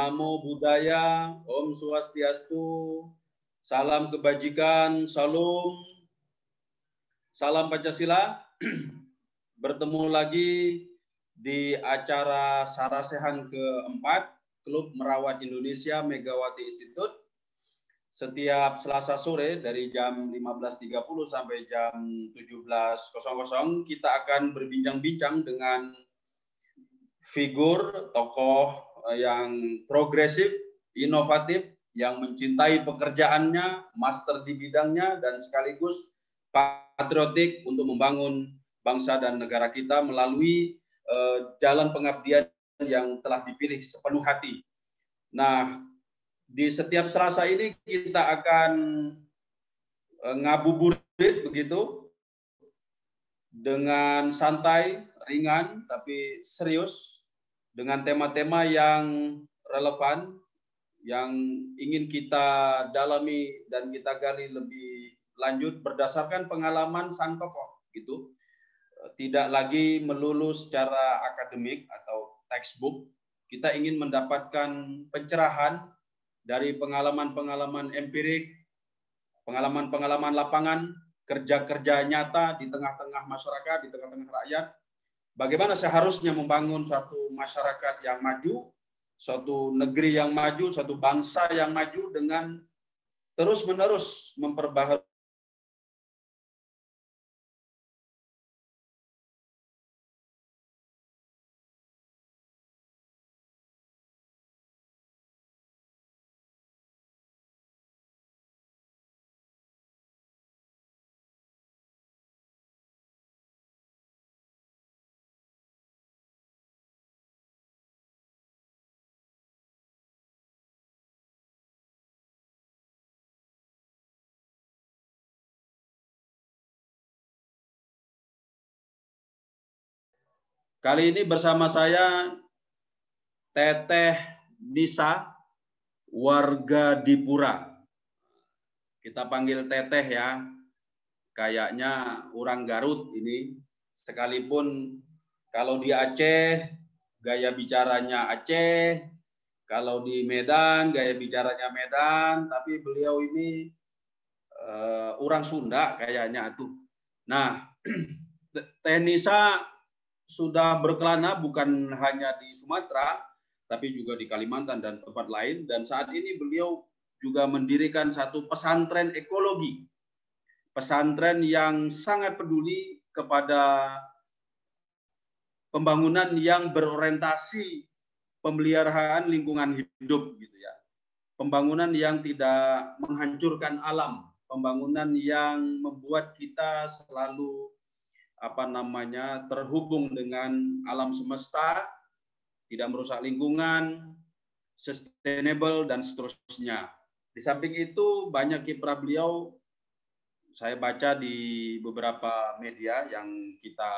Namo Buddhaya, Om Swastiastu, Salam Kebajikan, Salam, Salam Pancasila. Bertemu lagi di acara Sarasehan keempat, Klub Merawat Indonesia Megawati Institute. Setiap Selasa sore dari jam 15.30 sampai jam 17.00 kita akan berbincang-bincang dengan figur tokoh yang progresif, inovatif, yang mencintai pekerjaannya, master di bidangnya, dan sekaligus patriotik untuk membangun bangsa dan negara kita melalui uh, jalan pengabdian yang telah dipilih sepenuh hati. Nah, di setiap Selasa ini kita akan uh, ngabuburit begitu dengan santai, ringan tapi serius dengan tema-tema yang relevan yang ingin kita dalami dan kita gali lebih lanjut berdasarkan pengalaman sang tokoh gitu. Tidak lagi melulu secara akademik atau textbook. Kita ingin mendapatkan pencerahan dari pengalaman-pengalaman empirik pengalaman-pengalaman lapangan kerja-kerja nyata di tengah-tengah masyarakat di tengah-tengah rakyat bagaimana seharusnya membangun suatu masyarakat yang maju, suatu negeri yang maju, suatu bangsa yang maju dengan terus-menerus memperbaharui Kali ini bersama saya Teteh Nisa, warga Dipura. Kita panggil Teteh ya. Kayaknya orang Garut ini. Sekalipun kalau di Aceh, gaya bicaranya Aceh. Kalau di Medan, gaya bicaranya Medan. Tapi beliau ini uh, orang Sunda kayaknya tuh. Nah, Teh Nisa sudah berkelana bukan hanya di Sumatera, tapi juga di Kalimantan dan tempat lain. Dan saat ini beliau juga mendirikan satu pesantren ekologi. Pesantren yang sangat peduli kepada pembangunan yang berorientasi pemeliharaan lingkungan hidup gitu ya. Pembangunan yang tidak menghancurkan alam, pembangunan yang membuat kita selalu apa namanya terhubung dengan alam semesta, tidak merusak lingkungan, sustainable dan seterusnya. Di samping itu banyak kiprah beliau saya baca di beberapa media yang kita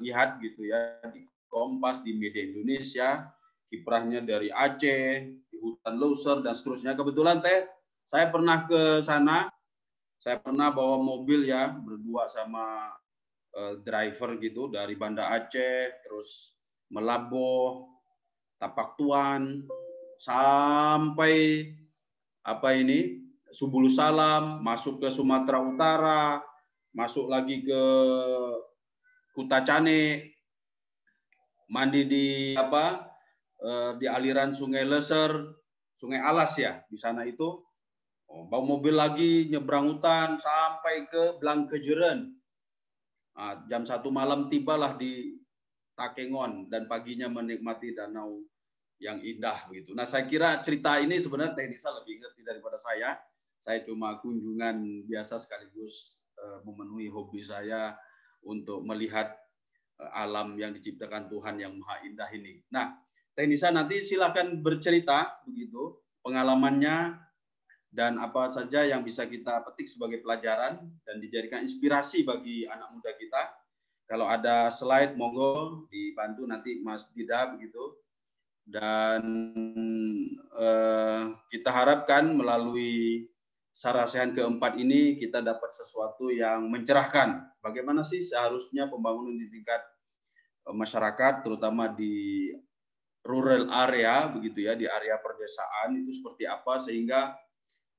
lihat gitu ya di Kompas di media Indonesia kiprahnya dari Aceh di hutan Loser dan seterusnya kebetulan teh saya pernah ke sana saya pernah bawa mobil ya berdua sama driver gitu dari Banda Aceh, terus Melaboh, Tapak Tuan, sampai apa ini Subulu Salam, masuk ke Sumatera Utara, masuk lagi ke Kuta Cane, mandi di apa uh, di aliran Sungai Leser, Sungai Alas ya di sana itu. Oh, bawa mobil lagi nyebrang hutan sampai ke Blangkejeren Ah, jam satu malam tibalah di Takengon dan paginya menikmati danau yang indah gitu. Nah saya kira cerita ini sebenarnya teknisnya lebih ngerti daripada saya. Saya cuma kunjungan biasa sekaligus uh, memenuhi hobi saya untuk melihat uh, alam yang diciptakan Tuhan yang maha indah ini. Nah Teknisa nanti silakan bercerita begitu pengalamannya dan apa saja yang bisa kita petik sebagai pelajaran dan dijadikan inspirasi bagi anak muda kita. Kalau ada slide, monggo dibantu nanti Mas Dida begitu. Dan eh, kita harapkan melalui Sarasehan keempat ini kita dapat sesuatu yang mencerahkan. Bagaimana sih seharusnya pembangunan di tingkat eh, masyarakat, terutama di rural area begitu ya di area perdesaan itu seperti apa sehingga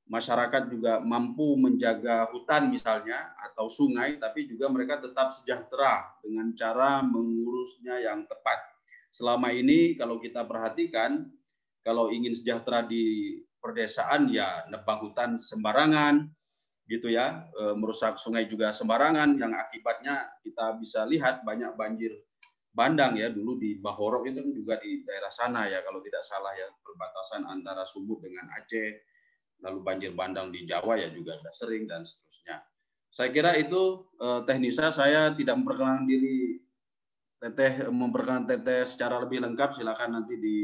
masyarakat juga mampu menjaga hutan misalnya atau sungai tapi juga mereka tetap sejahtera dengan cara mengurusnya yang tepat. Selama ini kalau kita perhatikan kalau ingin sejahtera di perdesaan ya nebang hutan sembarangan gitu ya, e, merusak sungai juga sembarangan yang akibatnya kita bisa lihat banyak banjir bandang ya. Dulu di Bahorok itu juga di daerah sana ya kalau tidak salah ya perbatasan antara Sumut dengan Aceh lalu banjir bandang di Jawa ya juga sudah sering dan seterusnya. Saya kira itu eh, teknisa saya tidak memperkenalkan diri Teteh memperkenalkan Teteh secara lebih lengkap silakan nanti di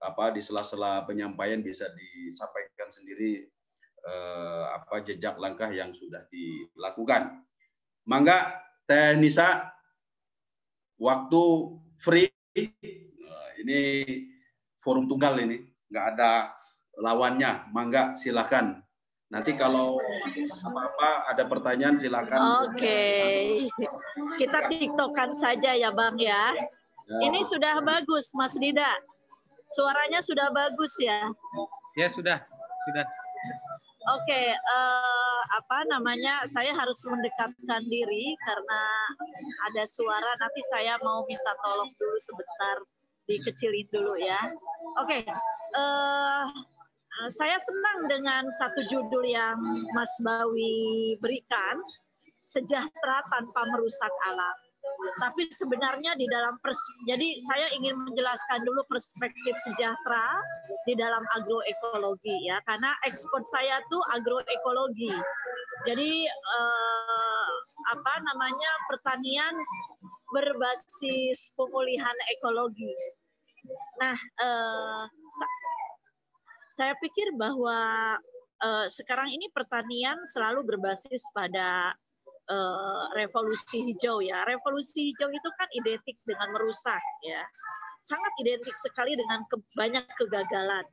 apa di sela-sela penyampaian bisa disampaikan sendiri eh, apa jejak langkah yang sudah dilakukan. Mangga Teh Nisa waktu free nah, ini forum tunggal ini nggak ada lawannya. Mangga silakan. Nanti kalau apa-apa ada pertanyaan silakan. Oke. Okay. Kita tiktokan saja ya Bang ya. ya. Ini sudah bagus Mas Dida. Suaranya sudah bagus ya. Ya sudah, sudah. Oke, okay, uh, eh, apa namanya? Saya harus mendekatkan diri karena ada suara. Nanti saya mau minta tolong dulu sebentar, dikecilin dulu ya. Oke, okay, uh, Eh, saya senang dengan satu judul yang Mas Bawi berikan, sejahtera tanpa merusak alam. Tapi sebenarnya di dalam pers jadi saya ingin menjelaskan dulu perspektif sejahtera di dalam agroekologi ya karena ekspor saya tuh agroekologi. Jadi eh, apa namanya pertanian berbasis pemulihan ekologi. Nah, eh, saya pikir bahwa uh, sekarang ini pertanian selalu berbasis pada uh, revolusi hijau ya. Revolusi hijau itu kan identik dengan merusak ya. Sangat identik sekali dengan ke, banyak kegagalan.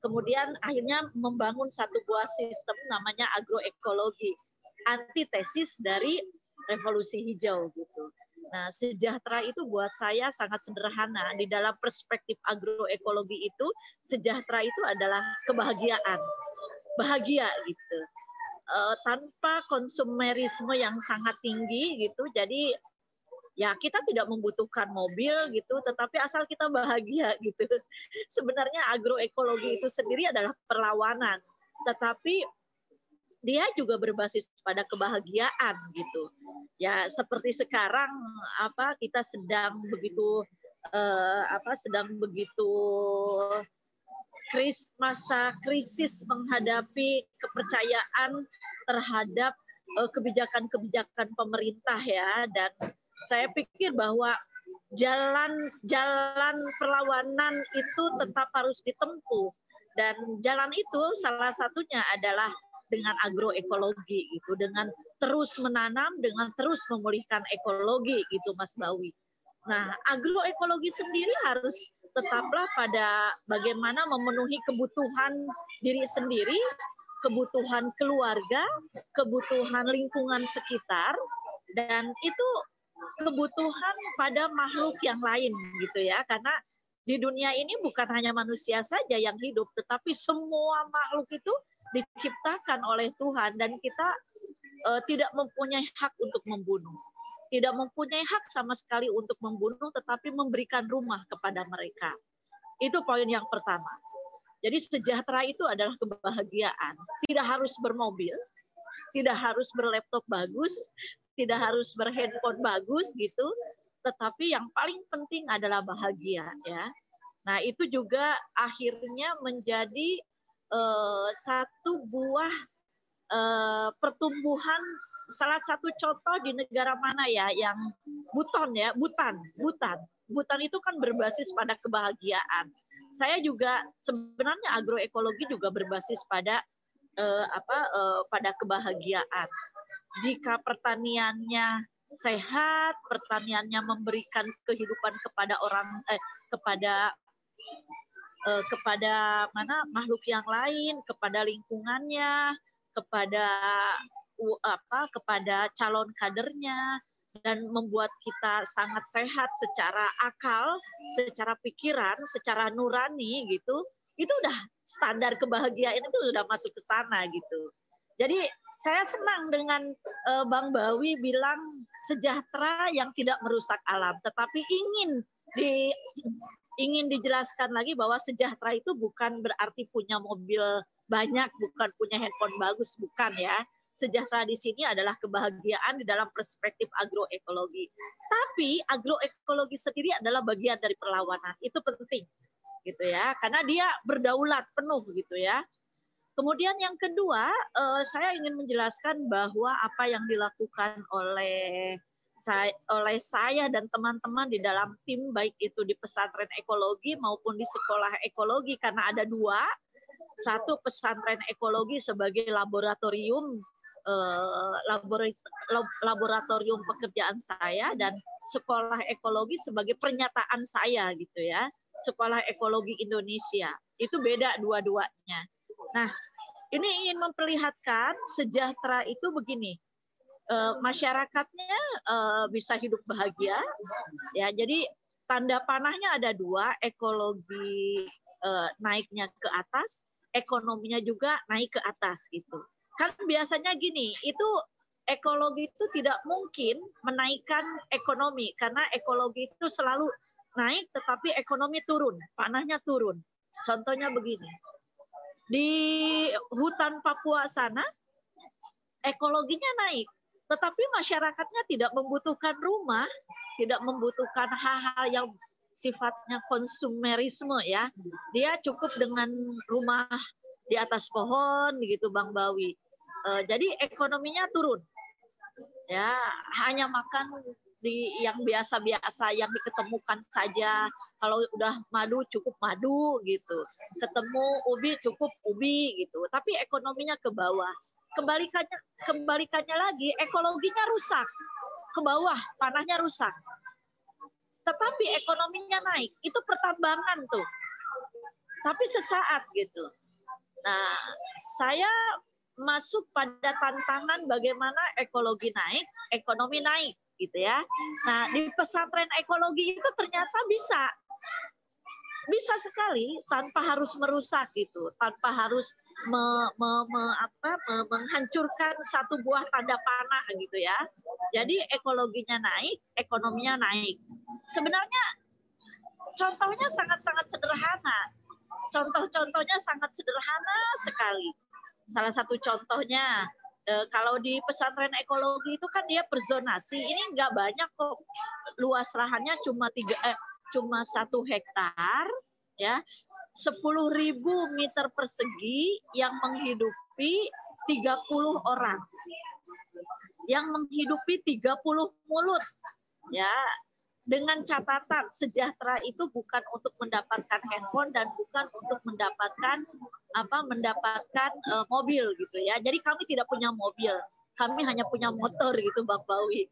Kemudian akhirnya membangun satu buah sistem namanya agroekologi, antitesis dari revolusi hijau gitu. Nah, sejahtera itu buat saya sangat sederhana. Di dalam perspektif agroekologi itu, sejahtera itu adalah kebahagiaan. Bahagia gitu. E, tanpa konsumerisme yang sangat tinggi gitu. Jadi ya kita tidak membutuhkan mobil gitu, tetapi asal kita bahagia gitu. Sebenarnya agroekologi itu sendiri adalah perlawanan, tetapi dia juga berbasis pada kebahagiaan gitu. Ya seperti sekarang apa kita sedang begitu uh, apa sedang begitu kris masa krisis menghadapi kepercayaan terhadap uh, kebijakan-kebijakan pemerintah ya dan saya pikir bahwa jalan jalan perlawanan itu tetap harus ditempuh dan jalan itu salah satunya adalah dengan agroekologi gitu, dengan terus menanam, dengan terus memulihkan ekologi gitu Mas Bawi. Nah, agroekologi sendiri harus tetaplah pada bagaimana memenuhi kebutuhan diri sendiri, kebutuhan keluarga, kebutuhan lingkungan sekitar, dan itu kebutuhan pada makhluk yang lain gitu ya, karena di dunia ini bukan hanya manusia saja yang hidup, tetapi semua makhluk itu diciptakan oleh Tuhan dan kita uh, tidak mempunyai hak untuk membunuh. Tidak mempunyai hak sama sekali untuk membunuh tetapi memberikan rumah kepada mereka. Itu poin yang pertama. Jadi sejahtera itu adalah kebahagiaan. Tidak harus bermobil, tidak harus berlaptop bagus, tidak harus berhandphone bagus gitu, tetapi yang paling penting adalah bahagia ya. Nah, itu juga akhirnya menjadi uh, satu buah uh, pertumbuhan salah satu contoh di negara mana ya yang Buton ya, Butan, Butan. Butan itu kan berbasis pada kebahagiaan. Saya juga sebenarnya agroekologi juga berbasis pada uh, apa uh, pada kebahagiaan. Jika pertaniannya sehat, pertaniannya memberikan kehidupan kepada orang eh, kepada uh, kepada mana makhluk yang lain, kepada lingkungannya, kepada apa kepada calon kadernya, dan membuat kita sangat sehat secara akal, secara pikiran, secara nurani gitu, itu udah standar kebahagiaan itu udah masuk ke sana gitu. Jadi saya senang dengan uh, Bang Bawi bilang sejahtera yang tidak merusak alam, tetapi ingin di ingin dijelaskan lagi bahwa sejahtera itu bukan berarti punya mobil banyak, bukan punya handphone bagus, bukan ya. Sejahtera di sini adalah kebahagiaan di dalam perspektif agroekologi. Tapi agroekologi sendiri adalah bagian dari perlawanan. Itu penting gitu ya, karena dia berdaulat penuh gitu ya. Kemudian yang kedua, eh, saya ingin menjelaskan bahwa apa yang dilakukan oleh saya, oleh saya dan teman-teman di dalam tim baik itu di pesantren ekologi maupun di sekolah ekologi karena ada dua. Satu pesantren ekologi sebagai laboratorium eh, laboratorium pekerjaan saya dan sekolah ekologi sebagai pernyataan saya gitu ya. Sekolah ekologi Indonesia. Itu beda dua-duanya nah ini ingin memperlihatkan sejahtera itu begini. Uh, masyarakatnya uh, bisa hidup bahagia ya. Jadi tanda panahnya ada dua ekologi uh, naiknya ke atas ekonominya juga naik ke atas gitu. Kan biasanya gini itu ekologi itu tidak mungkin menaikkan ekonomi karena ekologi itu selalu naik tetapi ekonomi turun panahnya turun. Contohnya begini di hutan Papua sana ekologinya naik tetapi masyarakatnya tidak membutuhkan rumah, tidak membutuhkan hal-hal yang sifatnya konsumerisme ya. Dia cukup dengan rumah di atas pohon gitu Bang Bawi. E, jadi ekonominya turun. Ya, hanya makan di yang biasa-biasa yang diketemukan saja. Kalau udah madu cukup madu gitu. Ketemu ubi cukup ubi gitu. Tapi ekonominya ke bawah. Kebalikannya kebalikannya lagi ekologinya rusak. Ke bawah panahnya rusak. Tetapi ekonominya naik. Itu pertambangan tuh. Tapi sesaat gitu. Nah saya masuk pada tantangan bagaimana ekologi naik ekonomi naik gitu ya nah di pesantren ekologi itu ternyata bisa bisa sekali tanpa harus merusak gitu, tanpa harus me, me, me, apa, me, menghancurkan satu buah tanda panah gitu ya. Jadi ekologinya naik, ekonominya naik. Sebenarnya contohnya sangat-sangat sederhana. Contoh-contohnya sangat sederhana sekali. Salah satu contohnya e, kalau di pesantren ekologi itu kan dia perzonasi. Ini nggak banyak kok. Luas lahannya cuma tiga eh, cuma satu hektar ya. 10.000 meter persegi yang menghidupi 30 orang. Yang menghidupi 30 mulut ya dengan catatan sejahtera itu bukan untuk mendapatkan handphone dan bukan untuk mendapatkan apa mendapatkan uh, mobil gitu ya jadi kami tidak punya mobil kami hanya punya motor gitu Bang Bawi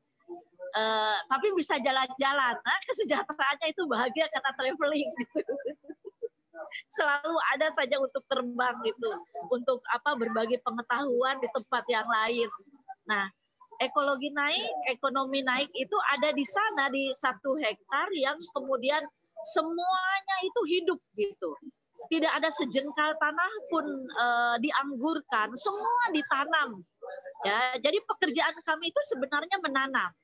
Uh, tapi bisa jalan-jalan. Nah, kesejahteraannya itu bahagia karena traveling gitu. Selalu ada saja untuk terbang gitu, untuk apa berbagi pengetahuan di tempat yang lain. Nah, ekologi naik, ekonomi naik itu ada di sana di satu hektar yang kemudian semuanya itu hidup gitu. Tidak ada sejengkal tanah pun e, dianggurkan, semua ditanam. Ya, jadi pekerjaan kami itu sebenarnya menanam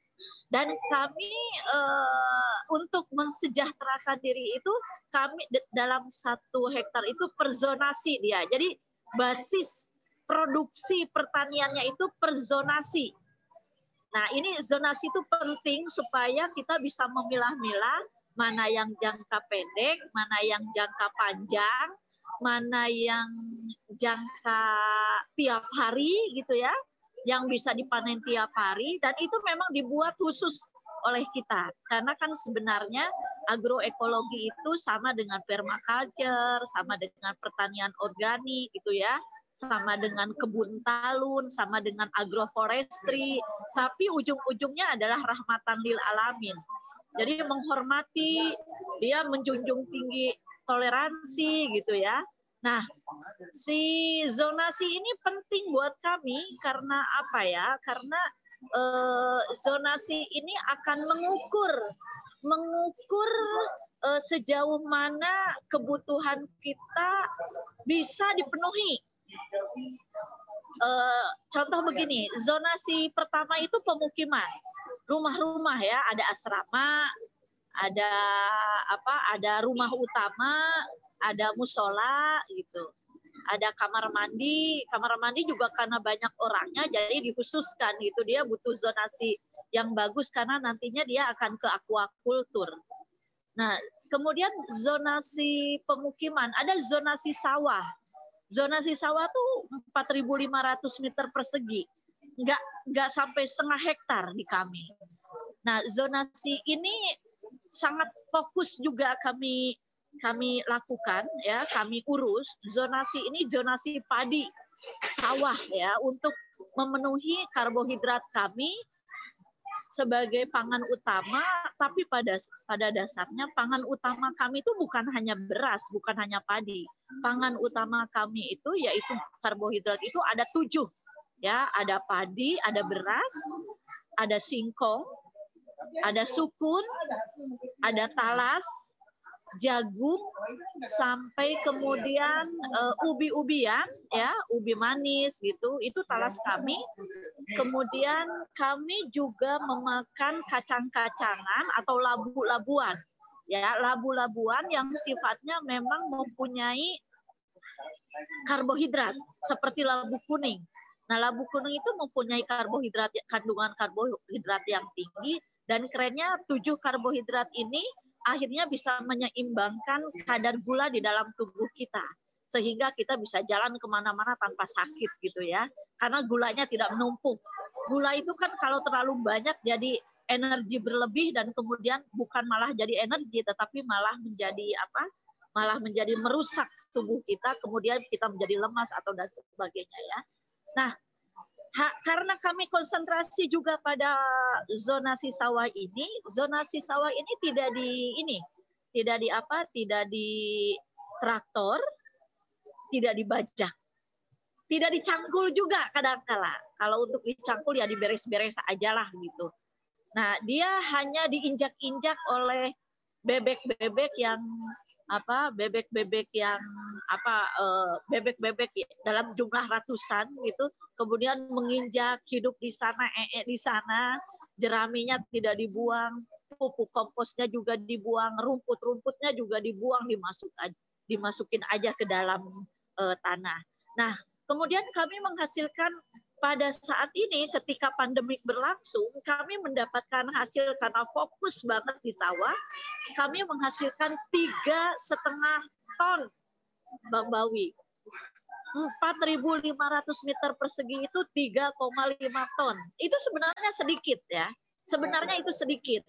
dan kami uh, untuk mensejahterakan diri itu kami dalam satu hektar itu perzonasi dia. Jadi basis produksi pertaniannya itu perzonasi. Nah ini zonasi itu penting supaya kita bisa memilah-milah mana yang jangka pendek, mana yang jangka panjang, mana yang jangka tiap hari gitu ya yang bisa dipanen tiap hari dan itu memang dibuat khusus oleh kita. Karena kan sebenarnya agroekologi itu sama dengan permaculture, sama dengan pertanian organik gitu ya, sama dengan kebun talun, sama dengan agroforestry, tapi ujung-ujungnya adalah rahmatan lil alamin. Jadi menghormati, dia menjunjung tinggi toleransi gitu ya. Nah, si zonasi ini penting buat kami karena apa ya? Karena eh, zonasi ini akan mengukur mengukur uh, sejauh mana kebutuhan kita bisa dipenuhi. Uh, contoh begini, zonasi pertama itu pemukiman, rumah-rumah ya, ada asrama, ada apa, ada rumah utama, ada musola gitu ada kamar mandi. Kamar mandi juga karena banyak orangnya jadi dikhususkan gitu dia butuh zonasi yang bagus karena nantinya dia akan ke aquaculture. Nah, kemudian zonasi pemukiman, ada zonasi sawah. Zonasi sawah tuh 4.500 meter persegi. Enggak enggak sampai setengah hektar di kami. Nah, zonasi ini sangat fokus juga kami kami lakukan ya, kami urus zonasi ini zonasi padi sawah ya untuk memenuhi karbohidrat kami sebagai pangan utama, tapi pada pada dasarnya pangan utama kami itu bukan hanya beras, bukan hanya padi. Pangan utama kami itu yaitu karbohidrat itu ada tujuh, ya ada padi, ada beras, ada singkong, ada sukun, ada talas, jagung sampai kemudian uh, ubi-ubian ya ubi manis gitu. Itu talas kami. Kemudian kami juga memakan kacang-kacangan atau labu-labuan ya. Labu-labuan yang sifatnya memang mempunyai karbohidrat seperti labu kuning. Nah labu kuning itu mempunyai karbohidrat kandungan karbohidrat yang tinggi dan kerennya tujuh karbohidrat ini akhirnya bisa menyeimbangkan kadar gula di dalam tubuh kita sehingga kita bisa jalan ke mana-mana tanpa sakit gitu ya. Karena gulanya tidak menumpuk. Gula itu kan kalau terlalu banyak jadi energi berlebih dan kemudian bukan malah jadi energi tetapi malah menjadi apa? Malah menjadi merusak tubuh kita kemudian kita menjadi lemas atau dan sebagainya ya. Nah ha, karena kami konsentrasi juga pada zonasi sawah ini, zonasi sawah ini tidak di ini, tidak di apa, tidak di traktor, tidak dibajak, tidak dicangkul juga kadang-kala. Kalau untuk dicangkul ya diberes-beres aja lah gitu. Nah dia hanya diinjak-injak oleh bebek-bebek yang apa bebek-bebek yang apa eh, bebek-bebek dalam jumlah ratusan gitu kemudian menginjak hidup di sana ee di sana jeraminya tidak dibuang pupuk komposnya juga dibuang rumput-rumputnya juga dibuang dimasuk dimasukin aja ke dalam uh, tanah. Nah kemudian kami menghasilkan pada saat ini ketika pandemik berlangsung, kami mendapatkan hasil karena fokus banget di sawah, kami menghasilkan tiga setengah ton Bang Bawi. 4.500 meter persegi itu 3,5 ton. Itu sebenarnya sedikit ya. Sebenarnya itu sedikit.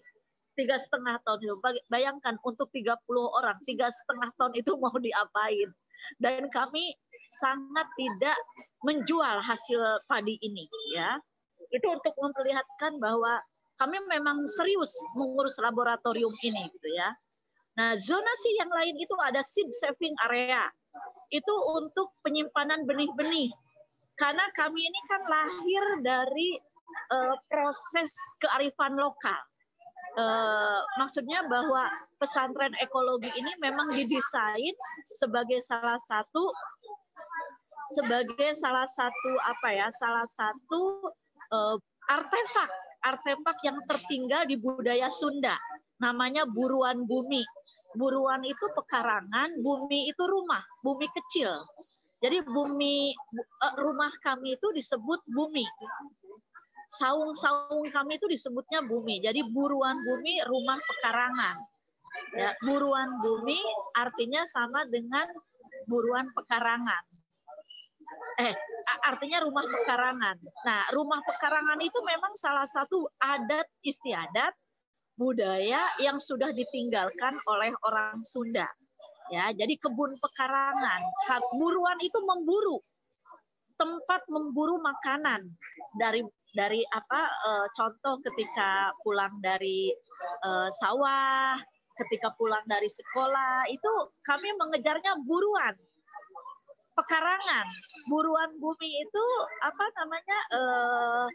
Tiga setengah ton. Bayangkan untuk 30 orang, tiga setengah ton itu mau diapain. Dan kami sangat tidak menjual hasil padi ini ya. Itu untuk memperlihatkan bahwa kami memang serius mengurus laboratorium ini gitu ya. Nah, zonasi yang lain itu ada seed saving area. Itu untuk penyimpanan benih-benih. Karena kami ini kan lahir dari uh, proses kearifan lokal. Uh, maksudnya bahwa pesantren ekologi ini memang didesain sebagai salah satu sebagai salah satu apa ya salah satu uh, artefak artefak yang tertinggal di budaya Sunda. Namanya buruan bumi. Buruan itu pekarangan bumi itu rumah bumi kecil. Jadi bumi uh, rumah kami itu disebut bumi. Saung-saung kami itu disebutnya bumi. Jadi buruan bumi rumah pekarangan. Ya buruan bumi artinya sama dengan buruan pekarangan eh artinya rumah pekarangan. Nah, rumah pekarangan itu memang salah satu adat istiadat budaya yang sudah ditinggalkan oleh orang Sunda. Ya, jadi kebun pekarangan, buruan itu memburu tempat memburu makanan dari dari apa e, contoh ketika pulang dari e, sawah, ketika pulang dari sekolah itu kami mengejarnya buruan pekarangan buruan bumi itu apa namanya uh,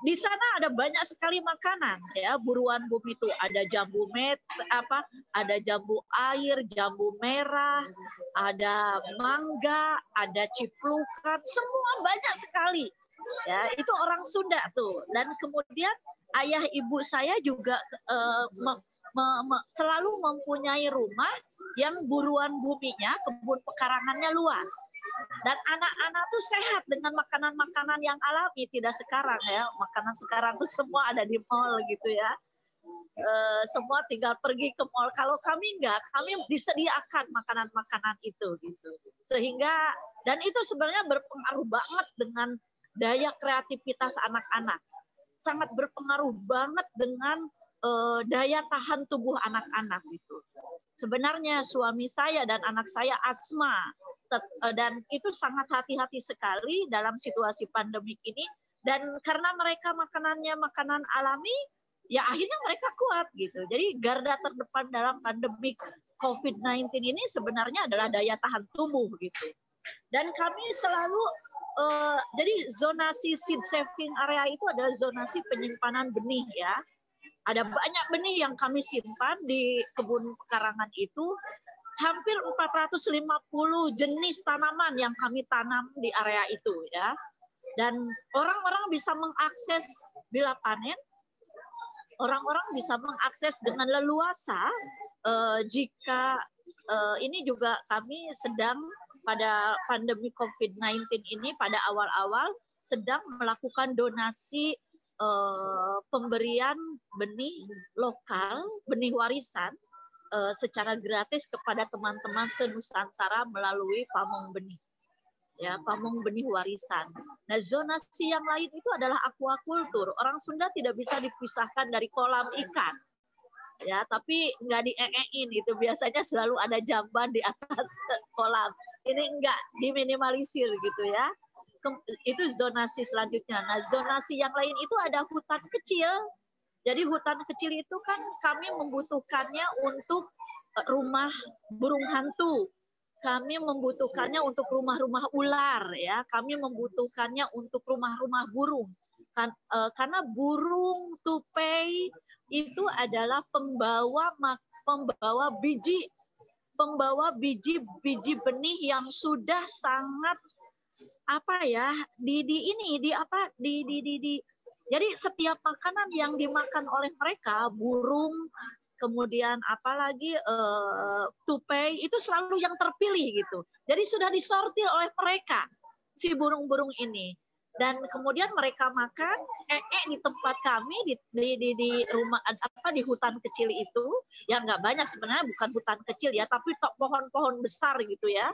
di sana ada banyak sekali makanan ya. Buruan bumi itu ada jambu met apa ada jambu air jambu merah ada mangga ada ciplukan semua banyak sekali ya. Itu orang Sunda tuh. Dan kemudian ayah ibu saya juga uh, me, me, me, selalu mempunyai rumah yang buruan buminya kebun pekarangannya luas dan anak-anak tuh sehat dengan makanan-makanan yang alami. Tidak sekarang ya. Makanan sekarang tuh semua ada di mall gitu ya. E, semua tinggal pergi ke mall. Kalau kami enggak kami disediakan makanan-makanan itu gitu. Sehingga dan itu sebenarnya berpengaruh banget dengan daya kreativitas anak-anak. Sangat berpengaruh banget dengan e, daya tahan tubuh anak-anak gitu. Sebenarnya suami saya dan anak saya asma dan itu sangat hati-hati sekali dalam situasi pandemi ini dan karena mereka makanannya makanan alami ya akhirnya mereka kuat gitu. Jadi garda terdepan dalam pandemi COVID-19 ini sebenarnya adalah daya tahan tubuh gitu. Dan kami selalu uh, jadi zonasi seed saving area itu adalah zonasi penyimpanan benih ya. Ada banyak benih yang kami simpan di kebun pekarangan itu hampir 450 jenis tanaman yang kami tanam di area itu ya. Dan orang-orang bisa mengakses bila panen orang-orang bisa mengakses dengan leluasa uh, jika uh, ini juga kami sedang pada pandemi COVID-19 ini pada awal-awal sedang melakukan donasi uh, pemberian benih lokal, benih warisan uh, secara gratis kepada teman-teman senusantara melalui pamong benih ya pamong benih warisan. Nah zonasi yang lain itu adalah aquacultur. Orang Sunda tidak bisa dipisahkan dari kolam ikan, ya tapi nggak dieein itu biasanya selalu ada jamban di atas kolam. Ini enggak diminimalisir gitu ya. Itu zonasi selanjutnya. Nah zonasi yang lain itu ada hutan kecil jadi hutan kecil itu kan kami membutuhkannya untuk eh, rumah burung hantu. Kami membutuhkannya untuk rumah-rumah ular ya. Kami membutuhkannya untuk rumah-rumah burung. Kan, uh, karena burung tupai itu adalah pembawa pembawa biji pembawa biji-biji benih yang sudah sangat apa ya di di ini di apa di di di, di jadi setiap makanan yang dimakan oleh mereka, burung, kemudian apalagi uh, tupai itu selalu yang terpilih gitu. Jadi sudah disortir oleh mereka si burung-burung ini. Dan kemudian mereka makan ee -e di tempat kami di, di, di, di rumah apa di hutan kecil itu yang nggak banyak sebenarnya bukan hutan kecil ya tapi pohon-pohon besar gitu ya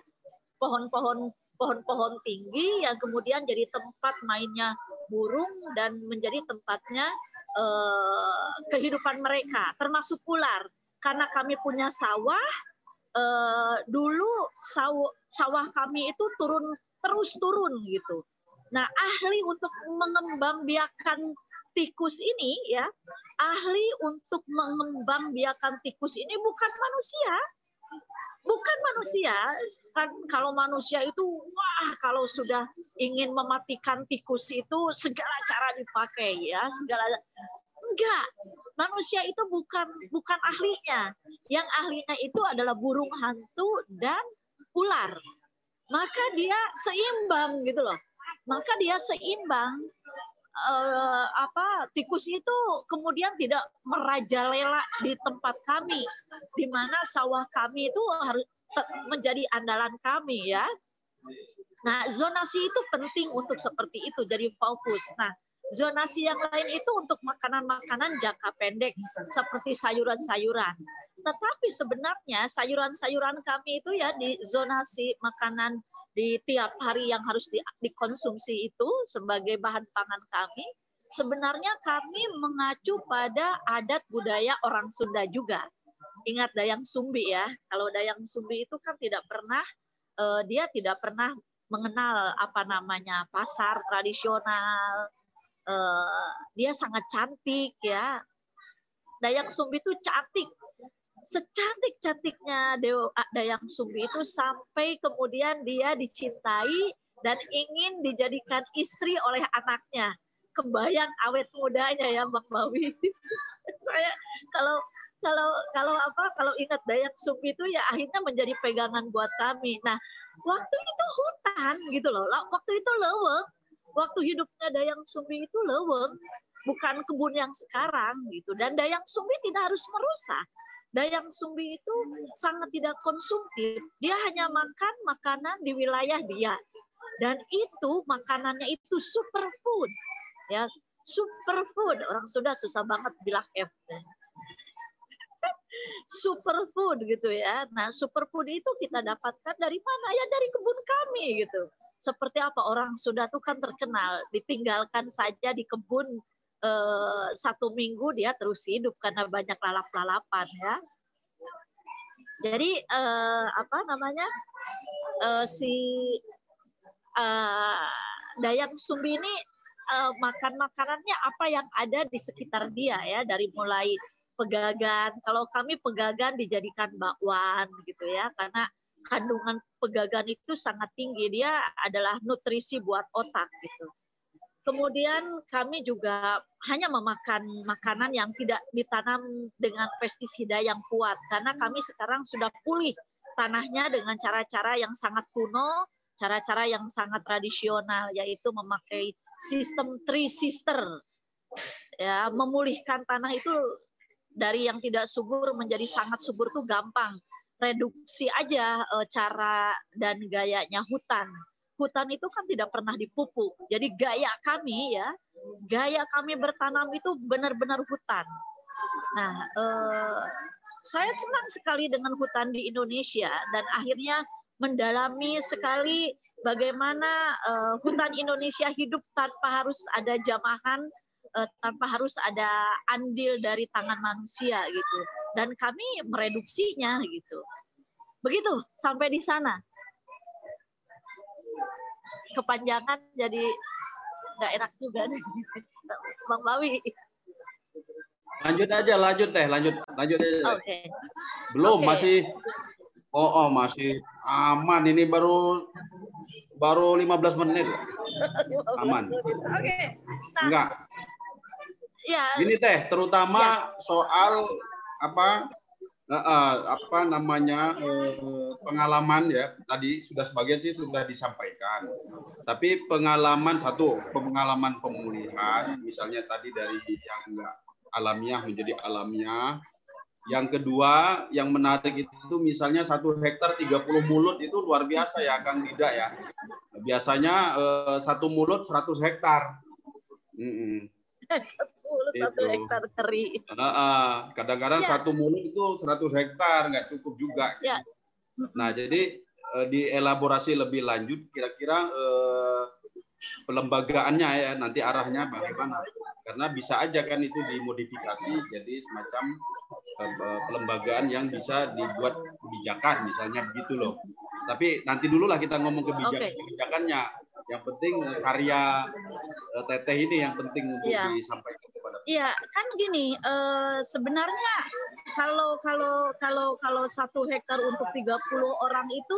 pohon-pohon pohon-pohon tinggi yang kemudian jadi tempat mainnya burung dan menjadi tempatnya uh, kehidupan mereka, termasuk ular. Karena kami punya sawah, uh, dulu sawah, sawah kami itu turun terus turun gitu. Nah, ahli untuk mengembangbiakan tikus ini ya, ahli untuk mengembangbiakan tikus ini bukan manusia, bukan manusia, kan kalau manusia itu wah kalau sudah ingin mematikan tikus itu segala cara dipakai ya segala enggak manusia itu bukan bukan ahlinya. Yang ahlinya itu adalah burung hantu dan ular. Maka dia seimbang gitu loh. Maka dia seimbang uh, apa tikus itu kemudian tidak merajalela di tempat kami di mana sawah kami itu harus menjadi andalan kami ya. Nah, zonasi itu penting untuk seperti itu jadi fokus. Nah, zonasi yang lain itu untuk makanan-makanan jangka pendek seperti sayuran-sayuran. Tetapi sebenarnya sayuran-sayuran kami itu ya di zonasi makanan di tiap hari yang harus di, dikonsumsi itu sebagai bahan pangan kami, sebenarnya kami mengacu pada adat budaya orang Sunda juga. Ingat Dayang Sumbi ya, kalau Dayang Sumbi itu kan tidak pernah, uh, dia tidak pernah mengenal apa namanya pasar tradisional. Uh, dia sangat cantik ya. Dayang Sumbi itu cantik, secantik-cantiknya Dewa Dayang Sumbi itu sampai kemudian dia dicintai dan ingin dijadikan istri oleh anaknya. kebayang awet mudanya ya Bang Bawi. saya kalau kalau kalau apa kalau ingat Dayak Sumbi itu ya akhirnya menjadi pegangan buat kami. Nah, waktu itu hutan gitu loh. Waktu itu leweng. Waktu hidupnya Dayang Sumbi itu leweng, bukan kebun yang sekarang gitu. Dan Dayang Sumbi tidak harus merusak. Dayang Sumbi itu sangat tidak konsumtif. Dia hanya makan makanan di wilayah dia. Dan itu makanannya itu superfood. Ya, superfood. Orang sudah susah banget bilang F superfood gitu ya. Nah, superfood itu kita dapatkan dari mana? Ya dari kebun kami gitu. Seperti apa orang sudah tuh kan terkenal, ditinggalkan saja di kebun eh, satu minggu dia terus hidup karena banyak lalap-lalapan ya. Jadi eh, apa namanya eh, si eh, Dayang Sumbi ini eh, makan makanannya apa yang ada di sekitar dia ya dari mulai pegagan. Kalau kami pegagan dijadikan bakwan gitu ya, karena kandungan pegagan itu sangat tinggi. Dia adalah nutrisi buat otak gitu. Kemudian kami juga hanya memakan makanan yang tidak ditanam dengan pestisida yang kuat karena kami sekarang sudah pulih tanahnya dengan cara-cara yang sangat kuno, cara-cara yang sangat tradisional yaitu memakai sistem tree sister. Ya, memulihkan tanah itu dari yang tidak subur menjadi sangat subur tuh gampang. Reduksi aja e, cara dan gayanya hutan. Hutan itu kan tidak pernah dipupuk. Jadi gaya kami ya, gaya kami bertanam itu benar-benar hutan. Nah, e, saya senang sekali dengan hutan di Indonesia dan akhirnya mendalami sekali bagaimana uh, hutan Indonesia hidup tanpa harus ada jamahan uh, tanpa harus ada andil dari tangan manusia gitu. Dan kami mereduksinya gitu. Begitu sampai di sana. Kepanjangan jadi nggak enak juga nih. Bang Bawi. Lanjut aja, lanjut teh, lanjut, lanjut aja. Okay. Belum, okay. masih Oh, oh, masih aman. Ini baru baru 15 menit. Aman. Oke. Okay. Nah, Enggak ya. Gini teh, terutama ya. soal apa uh, apa namanya uh, pengalaman ya tadi sudah sebagian sih sudah disampaikan. Tapi pengalaman satu pengalaman pemulihan, misalnya tadi dari yang enggak alamiah menjadi alamiah. Yang kedua, yang menarik itu misalnya satu hektar 30 mulut itu luar biasa ya, Kang Dida ya. Biasanya eh, satu mulut 100 hektar. Mm -mm. satu hektar teri. Kadang-kadang ya. satu mulut itu 100 hektar, nggak cukup juga. Ya. Nah, jadi eh, dielaborasi lebih lanjut, kira-kira eh, pelembagaannya ya, nanti arahnya bagaimana. Karena bisa aja kan itu dimodifikasi jadi semacam eh, pelembagaan yang bisa dibuat kebijakan, misalnya begitu loh. Tapi nanti dulu lah kita ngomong kebijakan kebijakannya. Yang penting karya Teteh ini yang penting untuk ya. disampaikan Iya, kan gini, uh, sebenarnya kalau kalau kalau kalau satu hektar untuk 30 orang itu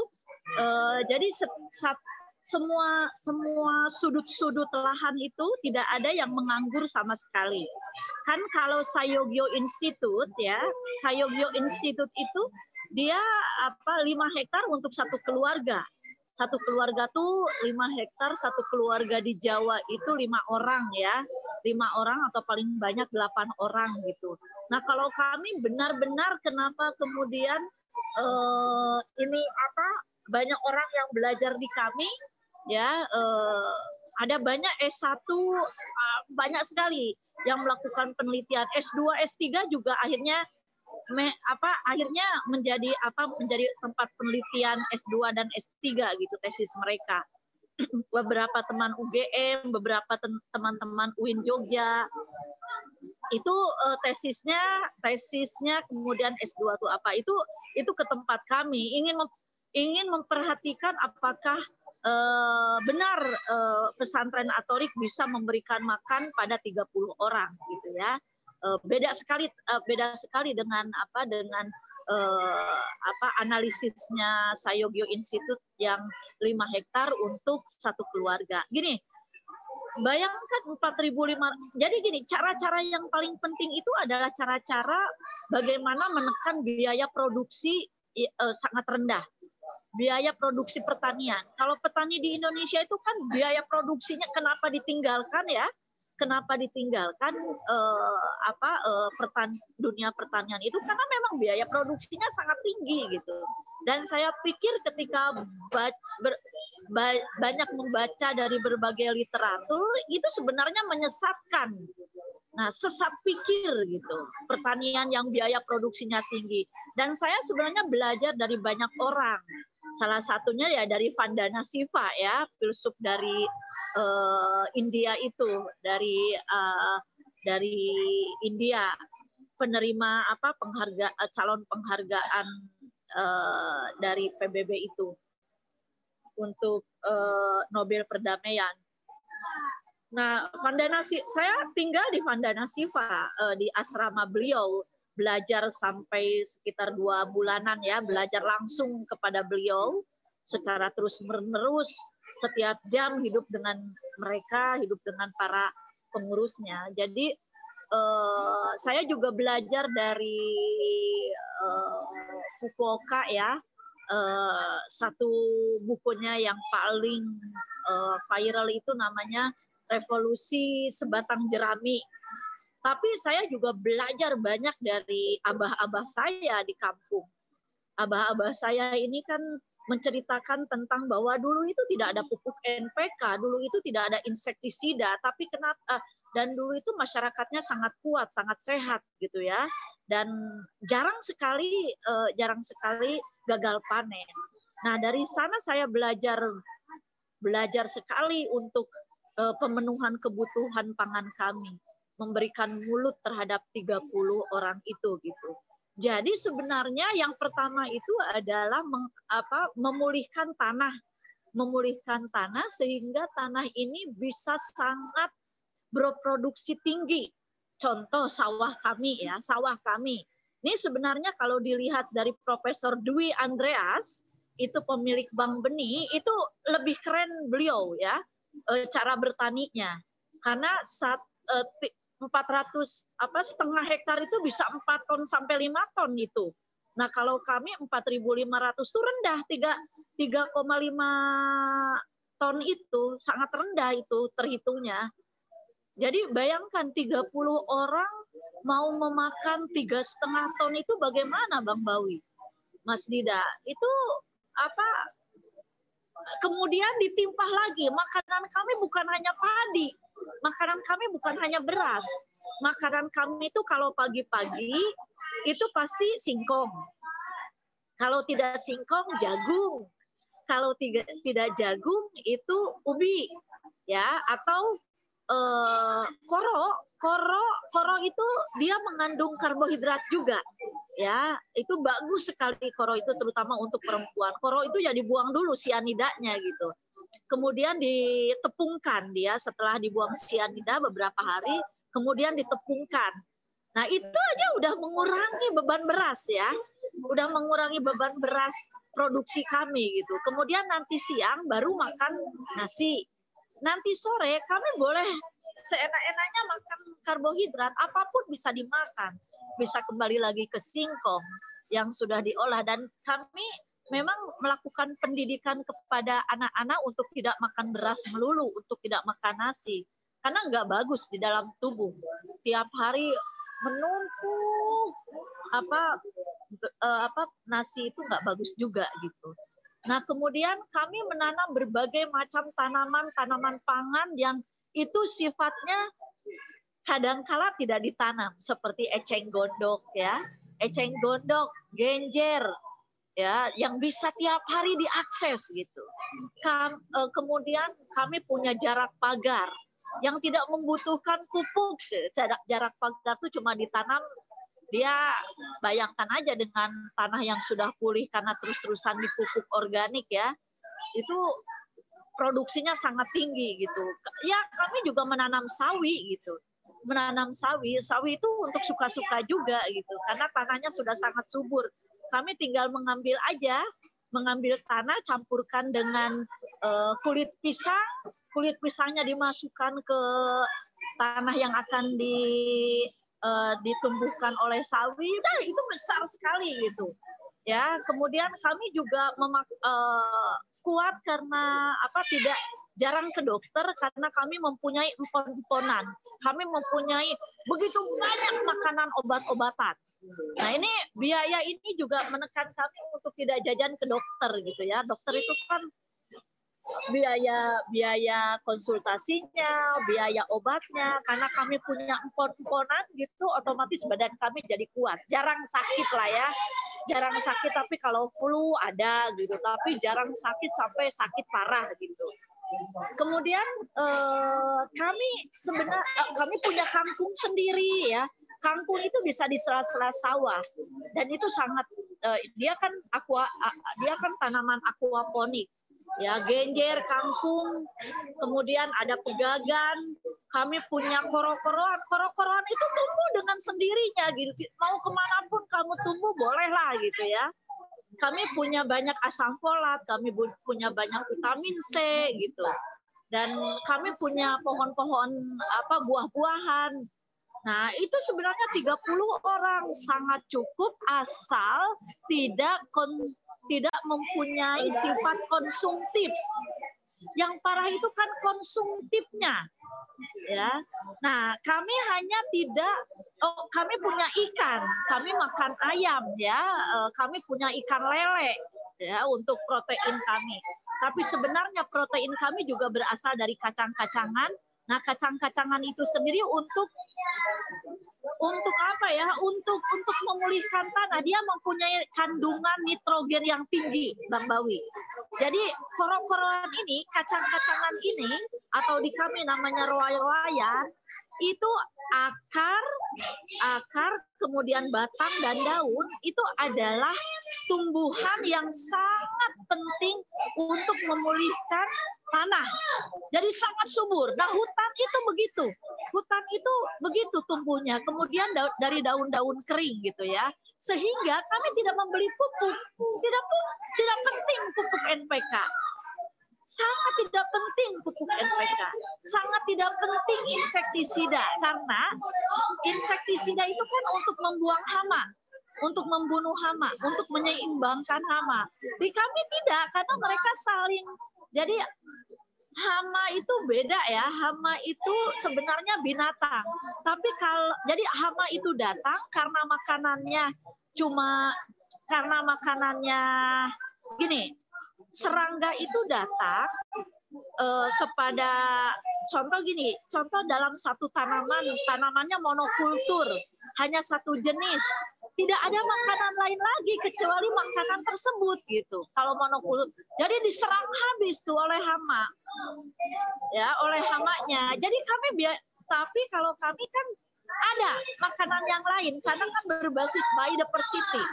uh, jadi se, sat, semua semua sudut-sudut lahan itu tidak ada yang menganggur sama sekali. Kan kalau Sayogyo Institute ya, Sayogyo Institute itu dia apa 5 hektar untuk satu keluarga satu keluarga tuh lima hektar satu keluarga di Jawa itu lima orang ya. Lima orang atau paling banyak delapan orang gitu. Nah kalau kami benar-benar kenapa kemudian uh, ini apa banyak orang yang belajar di kami ya uh, ada banyak S1 uh, banyak sekali yang melakukan penelitian. S2 S3 juga akhirnya me, apa akhirnya menjadi apa menjadi tempat penelitian S2 dan S3 gitu tesis mereka. beberapa teman UGM, beberapa teman-teman UIN Jogja itu uh, tesisnya tesisnya kemudian S2 itu apa? Itu itu ke tempat kami ingin mem, ingin memperhatikan apakah uh, benar uh, pesantren Atorik bisa memberikan makan pada 30 orang gitu ya uh, beda sekali uh, beda sekali dengan apa dengan uh, apa analisisnya Sayogyo Institute yang 5 hektar untuk satu keluarga. Gini, bayangkan 4.500. Jadi gini, cara-cara yang paling penting itu adalah cara-cara bagaimana menekan biaya produksi uh, sangat rendah. Biaya produksi pertanian. Kalau petani di Indonesia itu kan biaya produksinya kenapa ditinggalkan ya? Kenapa ditinggalkan uh, apa uh, pertan dunia pertanian itu karena memang biaya produksinya sangat tinggi gitu. Dan saya pikir ketika ber, banyak membaca dari berbagai literatur itu sebenarnya menyesatkan. Nah, sesat pikir gitu. Pertanian yang biaya produksinya tinggi. Dan saya sebenarnya belajar dari banyak orang. Salah satunya ya dari Vandana Siva ya, filsuf dari uh, India itu, dari uh, dari India penerima apa penghargaan calon penghargaan uh, dari PBB itu untuk uh, Nobel perdamaian. Nah, Vandana saya tinggal di Vandana Siva di asrama beliau belajar sampai sekitar dua bulanan ya belajar langsung kepada beliau secara terus menerus setiap jam hidup dengan mereka hidup dengan para pengurusnya jadi uh, saya juga belajar dari uh, Fukuoka ya uh, satu bukunya yang paling uh, viral itu namanya Revolusi Sebatang Jerami. Tapi saya juga belajar banyak dari abah-abah saya di kampung. Abah-abah saya ini kan menceritakan tentang bahwa dulu itu tidak ada pupuk NPK, dulu itu tidak ada insektisida, tapi kenapa dan dulu itu masyarakatnya sangat kuat, sangat sehat gitu ya. Dan jarang sekali uh, jarang sekali gagal panen. Nah, dari sana saya belajar belajar sekali untuk uh, pemenuhan kebutuhan pangan kami, memberikan mulut terhadap 30 orang itu gitu. Jadi sebenarnya yang pertama itu adalah meng, apa, memulihkan tanah, memulihkan tanah sehingga tanah ini bisa sangat berproduksi tinggi. Contoh sawah kami ya, sawah kami ini sebenarnya kalau dilihat dari Profesor Dwi Andreas, itu pemilik Bank Beni, itu lebih keren beliau ya e, cara bertaninya. Karena saat 400 e, apa setengah hektar itu bisa 4 ton sampai 5 ton itu. Nah, kalau kami 4.500 itu rendah 3 3,5 ton itu sangat rendah itu terhitungnya. Jadi bayangkan 30 orang mau memakan tiga setengah ton itu bagaimana Bang Bawi? Mas Dida, itu apa kemudian ditimpah lagi makanan kami bukan hanya padi makanan kami bukan hanya beras. Makanan kami itu kalau pagi-pagi itu pasti singkong. Kalau tidak singkong jagung. Kalau tidak tidak jagung itu ubi ya. Atau uh, koro, koro, koro itu dia mengandung karbohidrat juga, ya itu bagus sekali koro itu terutama untuk perempuan. Koro itu ya dibuang dulu sianidanya gitu, kemudian ditepungkan dia setelah dibuang sianida beberapa hari, kemudian ditepungkan. Nah itu aja udah mengurangi beban beras ya, udah mengurangi beban beras produksi kami gitu. Kemudian nanti siang baru makan nasi nanti sore kami boleh seenak-enaknya makan karbohidrat apa pun bisa dimakan. Bisa kembali lagi ke singkong yang sudah diolah. Dan kami memang melakukan pendidikan kepada anak-anak untuk tidak makan beras melulu untuk tidak makan nasi. Karena nggak bagus di dalam tubuh. Tiap hari menumpuk apa eh, apa nasi itu nggak bagus juga gitu Nah, kemudian kami menanam berbagai macam tanaman, tanaman pangan yang itu sifatnya kadangkala tidak ditanam seperti eceng gondok ya, eceng gondok, genjer ya, yang bisa tiap hari diakses gitu. Eh, kemudian kami punya jarak pagar yang tidak membutuhkan pupuk. Jarak pagar itu cuma ditanam dia bayangkan aja dengan tanah yang sudah pulih karena terus-terusan dipupuk organik ya itu produksinya sangat tinggi gitu. Ya kami juga menanam sawi gitu. Menanam sawi sawi itu untuk suka-suka juga gitu karena tanahnya sudah sangat subur. Kami tinggal mengambil aja mengambil tanah campurkan dengan uh, kulit pisang. Kulit pisangnya dimasukkan ke tanah yang akan di uh, ditumbuhkan oleh sawi, nah itu besar sekali gitu. Ya, kemudian kami juga memak uh, kuat karena apa tidak jarang ke dokter karena kami mempunyai empon-emponan. Kami mempunyai begitu banyak makanan obat-obatan. Nah, ini biaya ini juga menekan kami untuk tidak jajan ke dokter gitu ya. Dokter itu kan biaya biaya konsultasinya, biaya obatnya, karena kami punya empon-emponan gitu, otomatis badan kami jadi kuat. Jarang sakit lah ya, jarang sakit tapi kalau flu ada gitu, tapi jarang sakit sampai sakit parah gitu. Kemudian eh, kami sebenarnya eh, kami punya kampung sendiri ya. Kangkung itu bisa di sela-sela sawah dan itu sangat eh, dia kan aqua dia kan tanaman aquaponik ya genjer, kangkung, kemudian ada pegagan, kami punya koro-koroan, koro-koroan itu tumbuh dengan sendirinya gitu, mau ke mana pun kamu tumbuh bolehlah gitu ya. Kami punya banyak asam folat, kami punya banyak vitamin C gitu, dan kami punya pohon-pohon apa buah-buahan. Nah, itu sebenarnya 30 orang. Sangat cukup asal tidak kon tidak mempunyai sifat konsumtif. Yang parah itu kan konsumtifnya. Ya. Nah, kami hanya tidak oh kami punya ikan, kami makan ayam ya, eh, kami punya ikan lele ya untuk protein kami. Tapi sebenarnya protein kami juga berasal dari kacang-kacangan. Nah, kacang-kacangan itu sendiri untuk untuk apa ya? Untuk untuk memulihkan tanah. Dia mempunyai kandungan nitrogen yang tinggi, Bang Bawi. Jadi korok-korokan ini, kacang-kacangan ini atau di kami namanya roya-royan itu akar, akar, kemudian batang dan daun itu adalah tumbuhan yang sangat penting untuk memulihkan tanah. Jadi sangat subur. Nah hutan itu begitu. Hutan itu begitu tumbuhnya. Kemudian dari daun-daun kering gitu ya. Sehingga kami tidak membeli pupuk. Tidak tidak penting pupuk NPK. Sangat tidak penting pupuk NPK. Sangat tidak penting insektisida. Karena insektisida itu kan untuk membuang hama untuk membunuh hama, untuk menyeimbangkan hama. Di kami tidak, karena mereka saling jadi hama itu beda ya. Hama itu sebenarnya binatang. Tapi kalau jadi hama itu datang karena makanannya cuma karena makanannya gini. Serangga itu datang eh, kepada contoh gini, contoh dalam satu tanaman, tanamannya monokultur, hanya satu jenis tidak ada makanan lain lagi kecuali makanan tersebut gitu. Kalau monokultur, jadi diserang habis tuh oleh hama, ya oleh hamanya. Jadi kami biar, tapi kalau kami kan ada makanan yang lain karena kan berbasis biodiversity.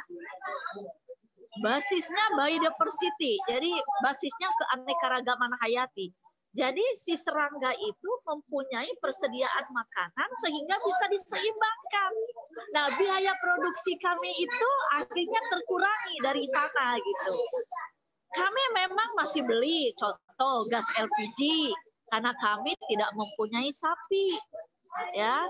Basisnya biodiversity, jadi basisnya keanekaragaman hayati. Jadi si serangga itu mempunyai persediaan makanan sehingga bisa diseimbangkan. Nah, biaya produksi kami itu akhirnya terkurangi dari sana gitu. Kami memang masih beli contoh gas LPG karena kami tidak mempunyai sapi ya.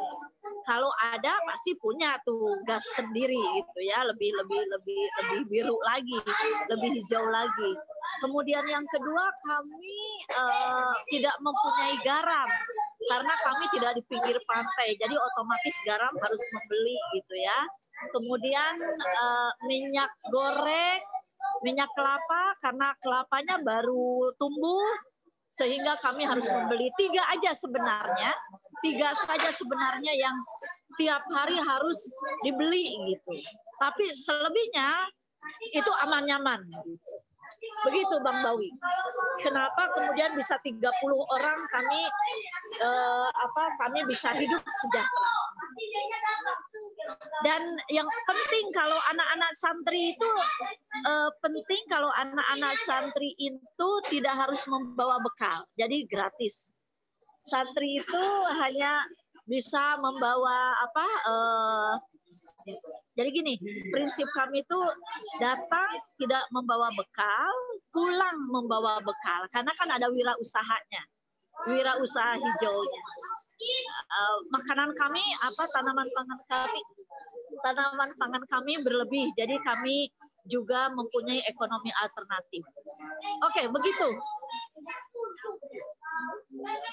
Kalau ada pasti punya tuh gas sendiri gitu ya. Lebih lebih lebih lebih biru lagi lebih hijau lagi. Kemudian yang kedua kami uh, tidak mempunyai garam. Karena kami tidak di pinggir pantai jadi otomatis garam harus membeli gitu ya. Kemudian uh, minyak goreng minyak kelapa karena kelapanya baru tumbuh sehingga kami harus membeli tiga aja sebenarnya tiga saja sebenarnya yang tiap hari harus dibeli gitu. Tapi selebihnya itu aman nyaman begitu Bang Bawi. Kenapa kemudian bisa 30 orang kami eh, apa kami bisa hidup sejahtera? Dan yang penting kalau anak-anak santri itu eh, penting kalau anak-anak santri itu tidak harus membawa bekal. Jadi gratis. Santri itu hanya bisa membawa apa eh, jadi gini prinsip kami itu datang tidak membawa bekal pulang membawa bekal karena kan ada wira usahanya wirausaha hijaunya. Uh, makanan kami apa tanaman pangan kami tanaman pangan kami berlebih jadi kami juga mempunyai ekonomi alternatif. Oke, okay, begitu.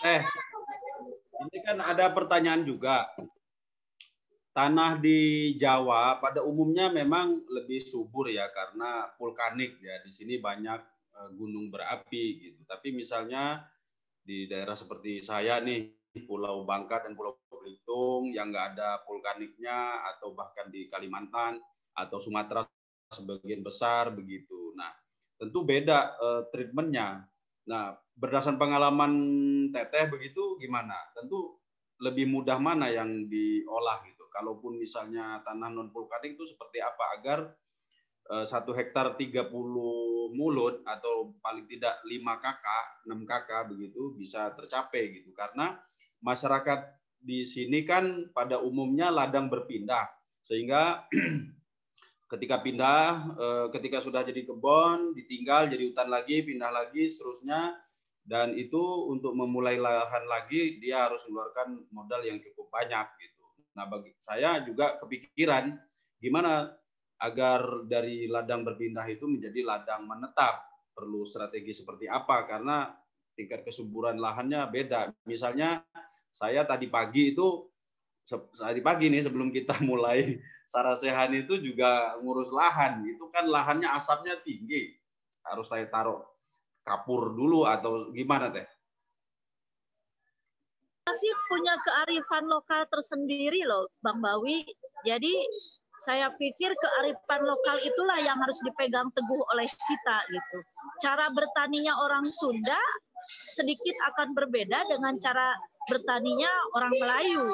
Eh, ini kan ada pertanyaan juga. Tanah di Jawa pada umumnya memang lebih subur ya karena vulkanik ya. Di sini banyak eh, gunung berapi gitu. Tapi misalnya di daerah seperti saya nih, Pulau Bangka dan Pulau Belitung yang nggak ada vulkaniknya atau bahkan di Kalimantan atau Sumatera sebagian besar begitu. Nah, tentu beda uh, treatmentnya. Nah, berdasarkan pengalaman Teteh begitu gimana? Tentu lebih mudah mana yang diolah gitu kalaupun misalnya tanah non vulkanik itu seperti apa agar eh, satu hektar 30 mulut atau paling tidak 5 kakak, 6 kakak begitu bisa tercapai gitu. Karena masyarakat di sini kan pada umumnya ladang berpindah. Sehingga ketika pindah eh, ketika sudah jadi kebun ditinggal jadi hutan lagi pindah lagi seterusnya. Dan itu untuk memulai lahan lagi dia harus mengeluarkan modal yang cukup banyak gitu Nah, bagi saya juga kepikiran gimana agar dari ladang berpindah itu menjadi ladang menetap. Perlu strategi seperti apa karena tingkat kesuburan lahannya beda. Misalnya saya tadi pagi itu tadi pagi nih sebelum kita mulai sarasehan itu juga ngurus lahan. Itu kan lahannya asapnya tinggi. Harus saya taruh kapur dulu atau gimana teh? Masih punya kearifan lokal tersendiri loh, Bang Bawi. Jadi saya pikir kearifan lokal itulah yang harus dipegang teguh oleh kita gitu. Cara bertaninya orang Sunda sedikit akan berbeda dengan cara bertaninya orang Melayu.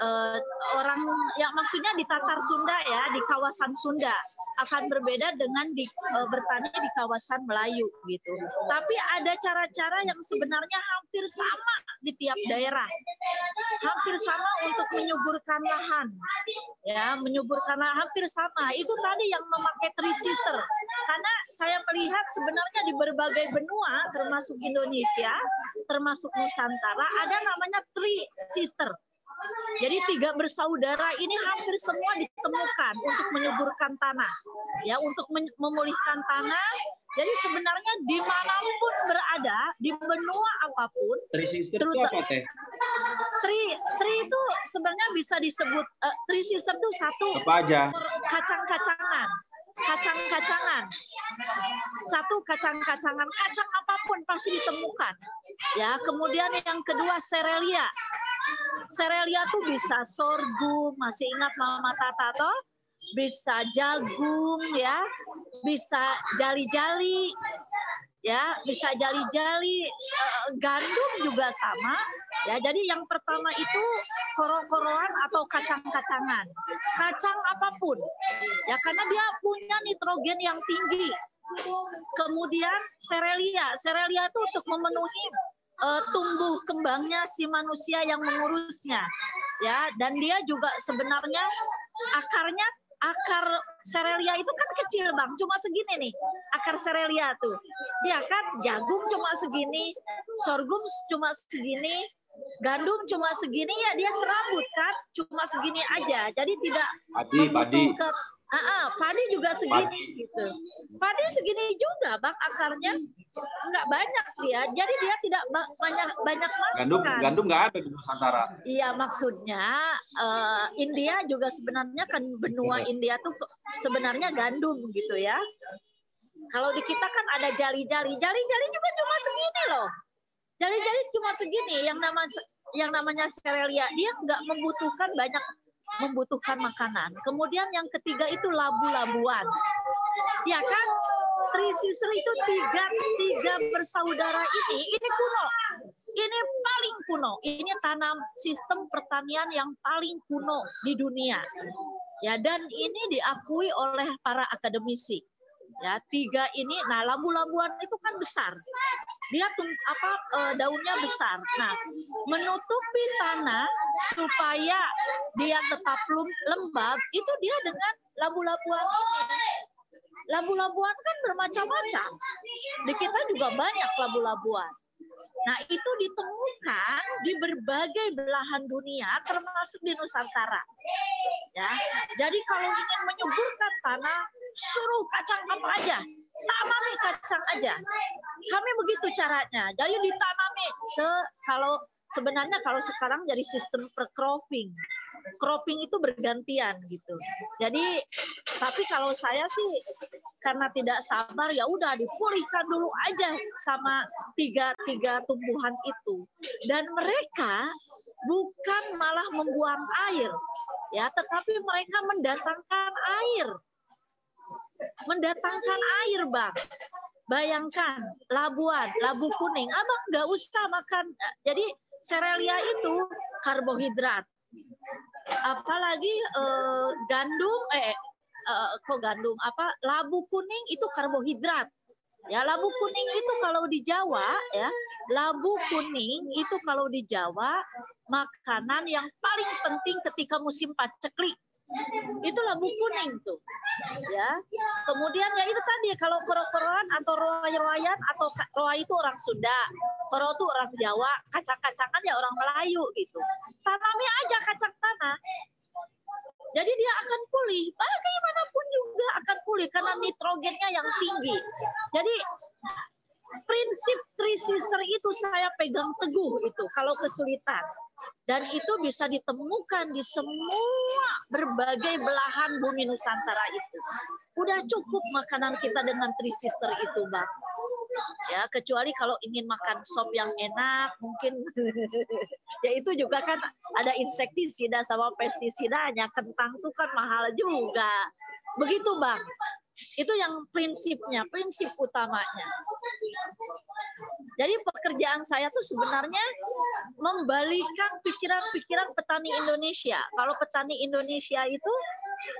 Uh, orang yang maksudnya di Tatar Sunda ya, di kawasan Sunda akan berbeda dengan di, uh, bertani di kawasan Melayu gitu. Tapi ada cara-cara yang sebenarnya hampir sama di tiap daerah. Hampir sama untuk menyuburkan lahan. Ya, menyuburkan lahan hampir sama. Itu tadi yang memakai tree sister. Karena saya melihat sebenarnya di berbagai benua termasuk Indonesia, termasuk Nusantara ada namanya tree sister jadi tiga bersaudara ini hampir semua ditemukan untuk menyuburkan tanah, ya untuk memulihkan tanah. Jadi sebenarnya di mana pun berada di benua apa pun, terutama apa teh? Tri, tri itu sebenarnya bisa disebut uh, tri sister itu satu. Apa aja? Kacang-kacangan kacang-kacangan. Satu kacang-kacangan, kacang apa pun pasti ditemukan. Ya, kemudian yang kedua serelia. Serelia tuh bisa sorghum, masih ingat Mama Tata toh? Bisa jagung ya, bisa jali-jali, ya bisa jali-jali eh, gandum juga sama ya. Jadi yang pertama itu koro-koroan atau kacang-kacangan. Kacang apa pun ya karena dia punya nitrogen yang tinggi. Kemudian serelia serelia itu untuk memenuhi uh, tumbuh kembangnya si manusia yang mengurusnya ya dan dia juga sebenarnya akarnya akar serelia itu kan kecil bang, cuma segini nih akar serelia tuh. Dia kan jagung cuma segini, sorghum cuma segini, gandum cuma segini ya dia serabut kan, cuma segini aja. Jadi tidak padi, padi. Ah, ah, padi juga segini padi. gitu. Padi segini juga bang akarnya nggak banyak dia. Jadi dia tidak banyak banyak makan. Gandum gandum nggak ada di Nusantara. Iya maksudnya uh, India juga sebenarnya kan benua India tuh sebenarnya gandum gitu ya. Kalau di kita kan ada jali-jali, jali-jali juga cuma segini loh. Jali-jali cuma segini. Yang nama yang namanya serelia dia nggak membutuhkan banyak membutuhkan makanan. Kemudian yang ketiga itu labu-labuan. Ya kan? Trisisri itu tiga, tiga bersaudara ini, ini kuno. Ini paling kuno. Ini tanam sistem pertanian yang paling kuno di dunia. Ya, dan ini diakui oleh para akademisi ya tiga ini nah lambu-lambuan itu kan besar. Dia apa e, daunnya besar. Nah menutupi tanah supaya dia tetap lembab itu dia dengan labu-labuan ini. Labu-labuan kan bermacam-macam. Di kita juga banyak labu-labuan Nah, itu ditemukan di berbagai belahan dunia termasuk di Nusantara. Ya. Jadi kalau ingin menyuburkan tanah, suruh kacang apa aja. Tanami kacang aja. Kami begitu caranya. Jadi ditanami se kalau sebenarnya kalau sekarang jadi sistem percropping cropping itu bergantian gitu. Jadi tapi kalau saya sih karena tidak sabar ya udah dipulihkan dulu aja sama tiga tiga tumbuhan itu. Dan mereka bukan malah membuang air ya, tetapi mereka mendatangkan air. Mendatangkan air, Bang. Bayangkan Labuan, Labu Kuning, Abang nggak usah makan. Jadi serelia itu karbohidrat apalagi uh, gandum eh uh, kok gandum? Apa labu kuning itu karbohidrat. Ya labu kuning itu kalau di Jawa ya labu kuning itu kalau di Jawa makanan yang paling penting ketika musim paceklik itu labu kuning tuh ya. Kemudian ya itu tadi kalau koro-koroan atau roy-royan atau roa itu orang Sunda koro itu orang Jawa kacang-kacangan ya orang Melayu gitu. Tanami aja kacang tanah. Jadi dia akan pulih bagaimanapun juga akan pulih karena nitrogennya yang tinggi. Jadi prinsip Three Sister itu saya pegang teguh itu kalau kesulitan dan itu bisa ditemukan di semua berbagai belahan bumi Nusantara itu. Udah cukup makanan kita dengan Three Sister itu, Bang. Ya, kecuali kalau ingin makan sop yang enak, mungkin ya itu juga kan ada insektisida sama pestisidanya. Kentang itu kan mahal juga. Begitu, Bang. Itu yang prinsipnya, prinsip utamanya. Jadi pekerjaan saya tuh sebenarnya membalikan pikiran-pikiran petani Indonesia. Kalau petani Indonesia itu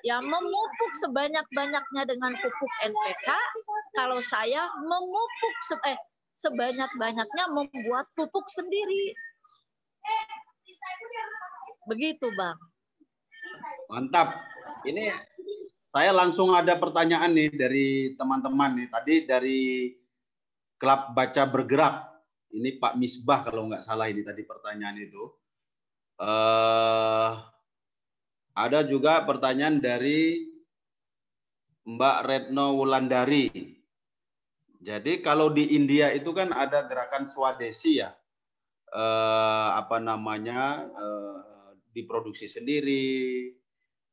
ya memupuk sebanyak-banyaknya dengan pupuk NPK. Kalau saya memupuk se eh, sebanyak-banyaknya membuat pupuk sendiri. Begitu, Bang. Mantap. Ini saya langsung ada pertanyaan nih dari teman-teman nih. Tadi dari klub baca bergerak. Ini Pak Misbah kalau nggak salah ini tadi pertanyaan itu. Uh, ada juga pertanyaan dari Mbak Retno Wulandari. Jadi kalau di India itu kan ada gerakan swadesi ya. Uh, apa namanya? Uh, diproduksi sendiri,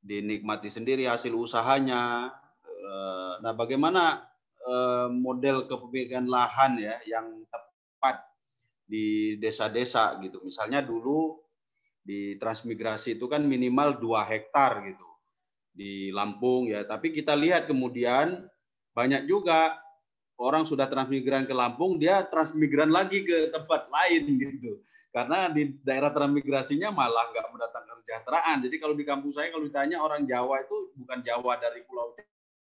dinikmati sendiri hasil usahanya. Eh, nah, bagaimana eh, model kepemilikan lahan ya yang tepat di desa-desa gitu. Misalnya dulu di transmigrasi itu kan minimal dua hektar gitu di Lampung ya. Tapi kita lihat kemudian banyak juga orang sudah transmigran ke Lampung, dia transmigran lagi ke tempat lain gitu. Karena di daerah transmigrasinya malah nggak mendatangkan kesejahteraan. Jadi kalau di kampung saya kalau ditanya orang Jawa itu bukan Jawa dari Pulau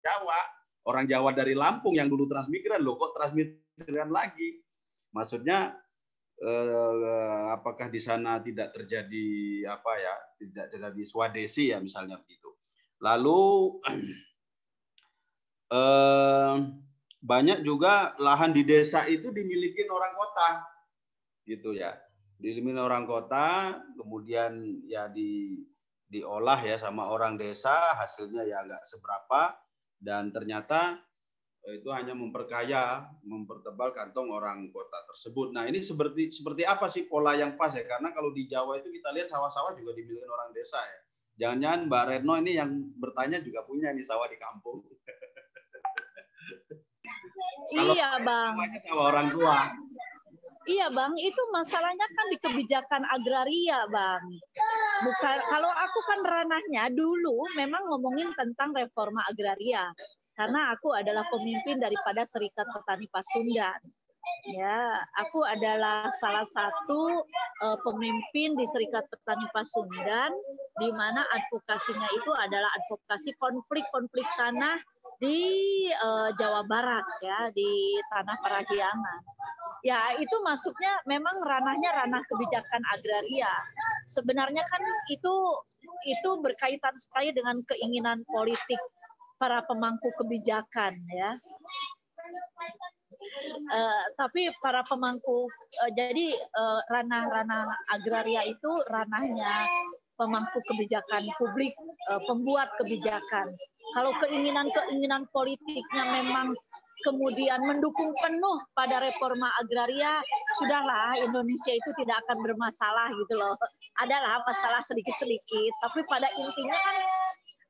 Jawa, orang Jawa dari Lampung yang dulu transmigran loh kok transmigran lagi. Maksudnya eh, apakah di sana tidak terjadi apa ya, tidak terjadi swadesi ya misalnya begitu. Lalu eh, banyak juga lahan di desa itu dimiliki orang kota gitu ya dilimin orang kota, kemudian ya di diolah ya sama orang desa, hasilnya ya nggak seberapa, dan ternyata eh, itu hanya memperkaya, mempertebal kantong orang kota tersebut. Nah ini seperti seperti apa sih pola yang pas ya? Karena kalau di Jawa itu kita lihat sawah-sawah juga dimiliki orang desa ya. Jangan-jangan Mbak Retno ini yang bertanya juga punya nih sawah di kampung. iya bang. Sawah orang tua. Iya bang, itu masalahnya kan di kebijakan agraria bang. Bukan kalau aku kan ranahnya dulu memang ngomongin tentang reforma agraria karena aku adalah pemimpin daripada Serikat Petani Pasundan. Ya, aku adalah salah satu uh, pemimpin di Serikat Petani Pasundan di mana advokasinya itu adalah advokasi konflik-konflik tanah di uh, Jawa Barat ya, di tanah Parahyangan ya itu masuknya memang ranahnya ranah kebijakan agraria. Sebenarnya kan itu itu berkaitan sekali dengan keinginan politik para pemangku kebijakan ya. Uh, tapi para pemangku uh, jadi ranah-ranah uh, agraria itu ranahnya pemangku kebijakan publik, uh, pembuat kebijakan. Kalau keinginan-keinginan politiknya memang kemudian mendukung penuh pada reforma agraria, sudahlah Indonesia itu tidak akan bermasalah gitu loh. Adalah masalah sedikit-sedikit, tapi pada intinya kan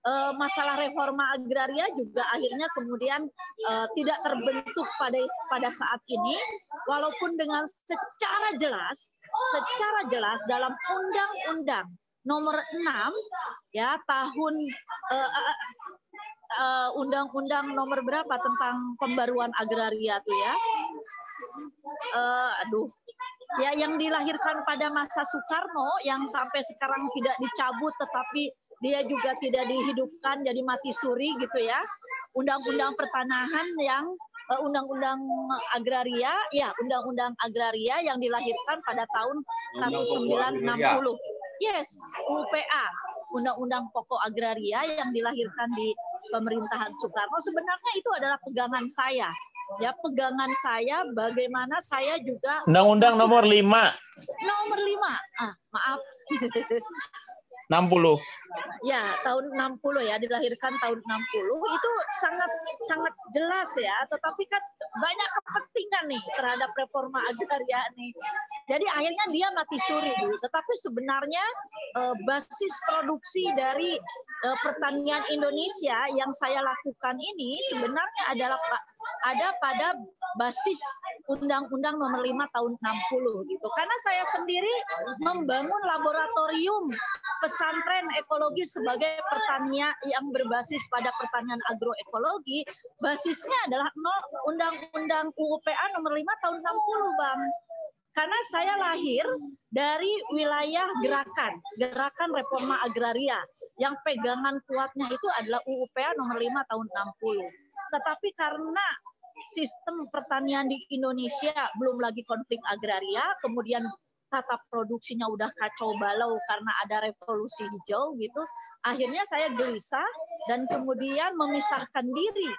uh, masalah reforma agraria juga akhirnya kemudian uh, tidak terbentuk pada pada saat ini. Walaupun dengan secara jelas secara jelas dalam undang-undang nomor 6 ya tahun uh, undang-undang uh, nomor berapa tentang pembaruan agraria tuh ya? Uh, aduh. Ya yang dilahirkan pada masa Soekarno yang sampai sekarang tidak dicabut tetapi dia juga tidak dihidupkan jadi mati suri gitu ya. Undang-undang pertanahan yang eh, undang-undang agraria, ya undang-undang agraria yang dilahirkan pada tahun 1960. Yes, UPA, Undang-Undang Pokok Agraria yang dilahirkan di pemerintahan Soekarno sebenarnya itu adalah pegangan saya. Ya, pegangan saya bagaimana saya juga Undang-Undang nomor 5. Nomor 5. Ah, maaf. 60. Ya, tahun 60 ya, dilahirkan tahun 60 itu sangat sangat jelas ya, tetapi kan banyak kepentingan nih terhadap reforma agraria nih. Jadi akhirnya dia mati suri tetapi sebenarnya eh, basis produksi dari eh, pertanian Indonesia yang saya lakukan ini sebenarnya adalah ada pada basis Undang-Undang Nomor 5 Tahun 60 gitu. Karena saya sendiri membangun laboratorium pesantren ekologi sebagai pertanian yang berbasis pada pertanian agroekologi, basisnya adalah Undang-Undang UUPA Nomor 5 Tahun 60, Bang. Karena saya lahir dari wilayah gerakan, gerakan reforma agraria. Yang pegangan kuatnya itu adalah UUPA nomor 5 tahun 60 tetapi karena sistem pertanian di Indonesia belum lagi konflik agraria, kemudian tata produksinya udah kacau balau karena ada revolusi hijau gitu, akhirnya saya gelisah dan kemudian memisahkan diri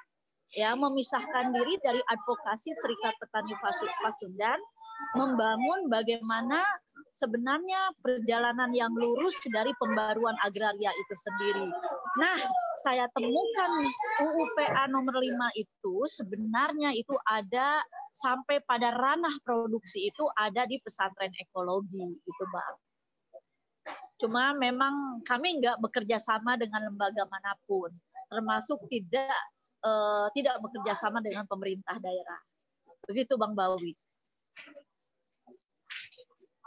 ya memisahkan diri dari advokasi Serikat Petani Pasundan membangun bagaimana sebenarnya perjalanan yang lurus dari pembaruan agraria itu sendiri. Nah, saya temukan UUPA nomor 5 itu sebenarnya itu ada sampai pada ranah produksi itu ada di pesantren ekologi itu Bang. Cuma memang kami nggak bekerja sama dengan lembaga mana pun, termasuk tidak eh, tidak bekerja sama dengan pemerintah daerah. Begitu Bang Bawi.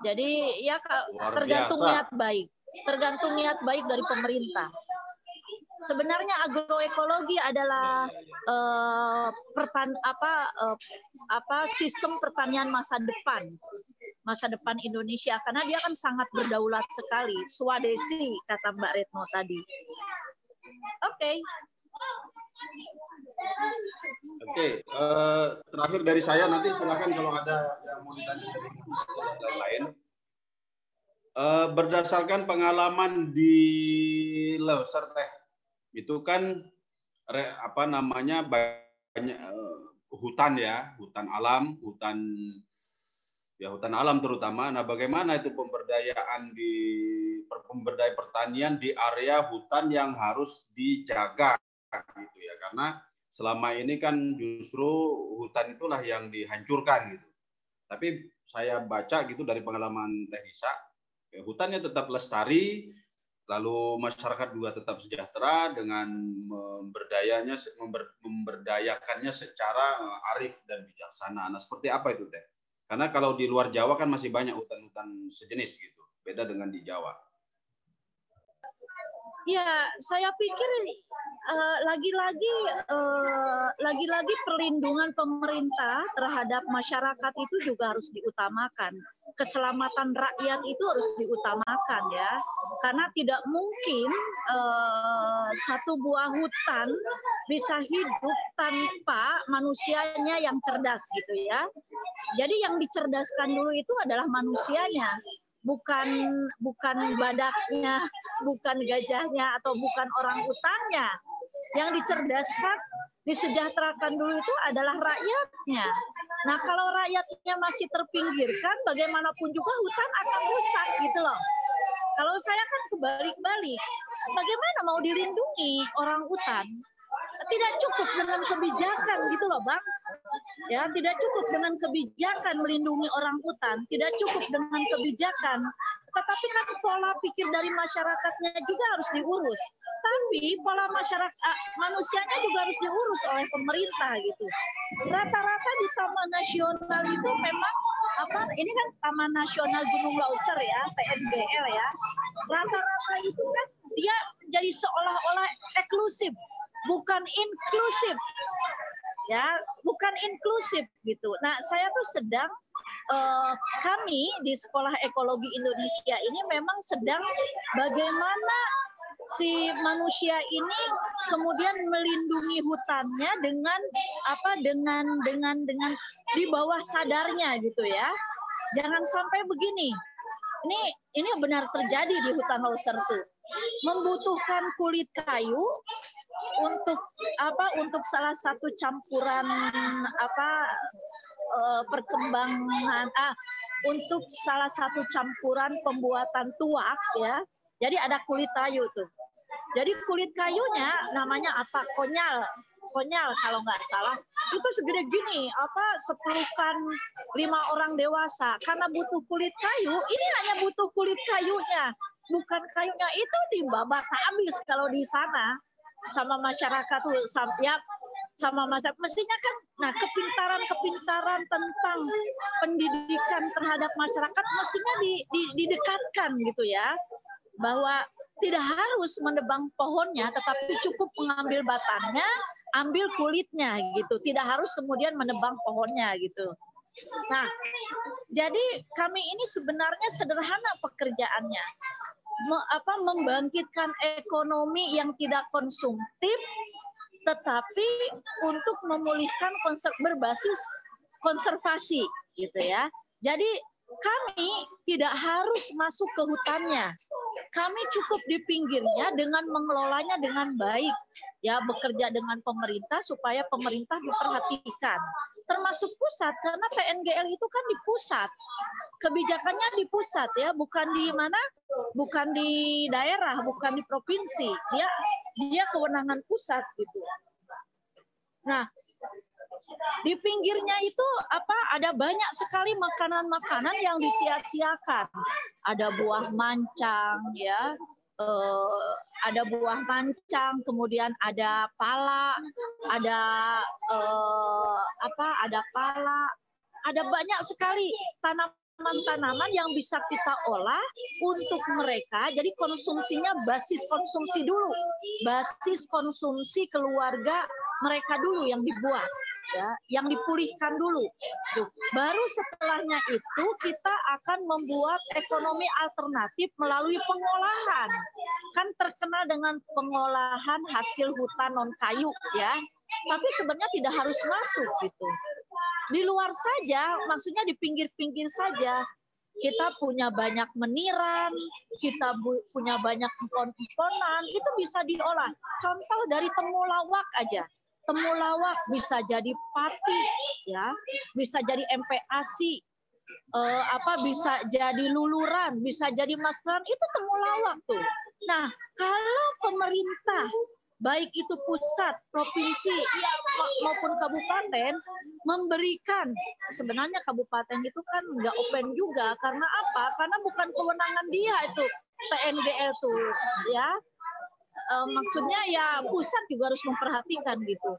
Jadi ya tergantung niat baik, tergantung niat baik dari pemerintah. Sebenarnya agroekologi adalah uh, pertan apa uh, apa sistem pertanian masa depan, masa depan Indonesia karena dia kan sangat berdaulat sekali, swadesi kata Mbak Retno tadi. Oke. Okay. Oke, uh, terakhir dari saya nanti silakan kalau ada yang mau ditanya dari lain. Uh, berdasarkan pengalaman di Leuser teh, itu kan re, apa namanya banyak uh, hutan ya, hutan alam, hutan ya hutan alam terutama. Nah, bagaimana itu pemberdayaan di pemberdayaan pertanian di area hutan yang harus dijaga gitu ya, karena selama ini kan justru hutan itulah yang dihancurkan gitu. Tapi saya baca gitu dari pengalaman Teh Isa, ya, hutannya tetap lestari, lalu masyarakat juga tetap sejahtera dengan memberdayanya member, memberdayakannya secara eh, arif dan bijaksana. Nah, seperti apa itu Teh? Karena kalau di luar Jawa kan masih banyak hutan-hutan sejenis gitu, beda dengan di Jawa. Ya, saya pikir uh, lagi-lagi uh, lagi-lagi perlindungan pemerintah terhadap masyarakat itu juga harus diutamakan. Keselamatan rakyat itu harus diutamakan ya, karena tidak mungkin uh, satu buah hutan bisa hidup tanpa manusianya yang cerdas gitu ya. Jadi yang dicerdaskan dulu itu adalah manusianya bukan bukan badaknya, bukan gajahnya atau bukan orang utannya. Yang dicerdaskan, disejahterakan dulu itu adalah rakyatnya. Nah, kalau rakyatnya masih terpinggirkan, bagaimanapun juga hutan akan rusak gitu loh. Kalau saya kan kebalik-balik, bagaimana mau dilindungi orang hutan? Tidak cukup dengan kebijakan gitu loh, Bang. Ya, tidak cukup dengan kebijakan melindungi orang hutan, tidak cukup dengan kebijakan tetapi kan pola pikir dari masyarakatnya juga harus diurus. Tapi pola masyarakat ah, manusianya juga harus diurus oleh pemerintah gitu. Rata-rata di Taman Nasional itu memang apa? Ini kan Taman Nasional Gunung Lauser ya, TNGL ya. Rata-rata itu kan dia jadi seolah-olah eksklusif, bukan inklusif ya bukan inklusif gitu. Nah saya tuh sedang uh, kami di Sekolah Ekologi Indonesia ini memang sedang bagaimana si manusia ini kemudian melindungi hutannya dengan apa dengan dengan dengan di bawah sadarnya gitu ya. Jangan sampai begini. Ini ini benar terjadi di hutan Lauser tuh. Membutuhkan kulit kayu untuk apa untuk salah satu campuran apa uh, perkembangan ah untuk salah satu campuran pembuatan tuak ya. Jadi ada kulit kayu tuh. Jadi kulit kayunya namanya apa? Konyal. Konyal kalau nggak salah. Itu segede gini apa sepelukan lima orang dewasa. Karena butuh kulit kayu ini hanya butuh kulit kayunya. Bukan kayunya itu dibabak habis kalau di sana sama masyarakat tuh ya sama masyarakat mestinya kan nah kepintaran-kepintaran tentang pendidikan terhadap masyarakat mestinya di, di, didekatkan gitu ya. Bahwa tidak harus menebang pohonnya tetapi cukup mengambil batangnya ambil kulitnya gitu. Tidak harus kemudian menebang pohonnya gitu. Nah jadi kami ini sebenarnya sederhana pekerjaannya me, apa membangkitkan ekonomi yang tidak konsumtif tetapi untuk memulihkan konser, berbasis konservasi gitu ya. Jadi kami tidak harus masuk ke hutannya. Kami cukup di pinggirnya dengan mengelolanya dengan baik. Ya, bekerja dengan pemerintah supaya pemerintah diperhatikan. Termasuk pusat karena PNGL itu kan di pusat kebijakannya di pusat ya, bukan di mana? Bukan di daerah, bukan di provinsi. Dia dia kewenangan pusat gitu. Nah, di pinggirnya itu apa ada banyak sekali makanan-makanan yang disia-siakan. Ada buah mancang ya, eh, ada buah mancang, kemudian ada pala, ada eh, apa? Ada pala, ada banyak sekali tanam tanaman-tanaman yang bisa kita olah untuk mereka. Jadi konsumsinya basis konsumsi dulu, basis konsumsi keluarga mereka dulu yang dibuat, ya, yang dipulihkan dulu. Baru setelahnya itu kita akan membuat ekonomi alternatif melalui pengolahan. Kan terkenal dengan pengolahan hasil hutan non kayu, ya. Tapi sebenarnya tidak harus masuk gitu di luar saja, maksudnya di pinggir-pinggir saja. Kita punya banyak meniran, kita punya banyak empon-emponan, itu bisa diolah. Contoh dari temulawak aja. Temulawak bisa jadi pati, ya, bisa jadi MPASI, eh, apa bisa jadi luluran, bisa jadi maskeran, itu temulawak tuh. Nah, kalau pemerintah baik itu pusat, provinsi ya, maupun kabupaten memberikan sebenarnya kabupaten itu kan nggak open juga karena apa? Karena bukan kewenangan dia itu PNGL itu ya e, maksudnya ya pusat juga harus memperhatikan gitu.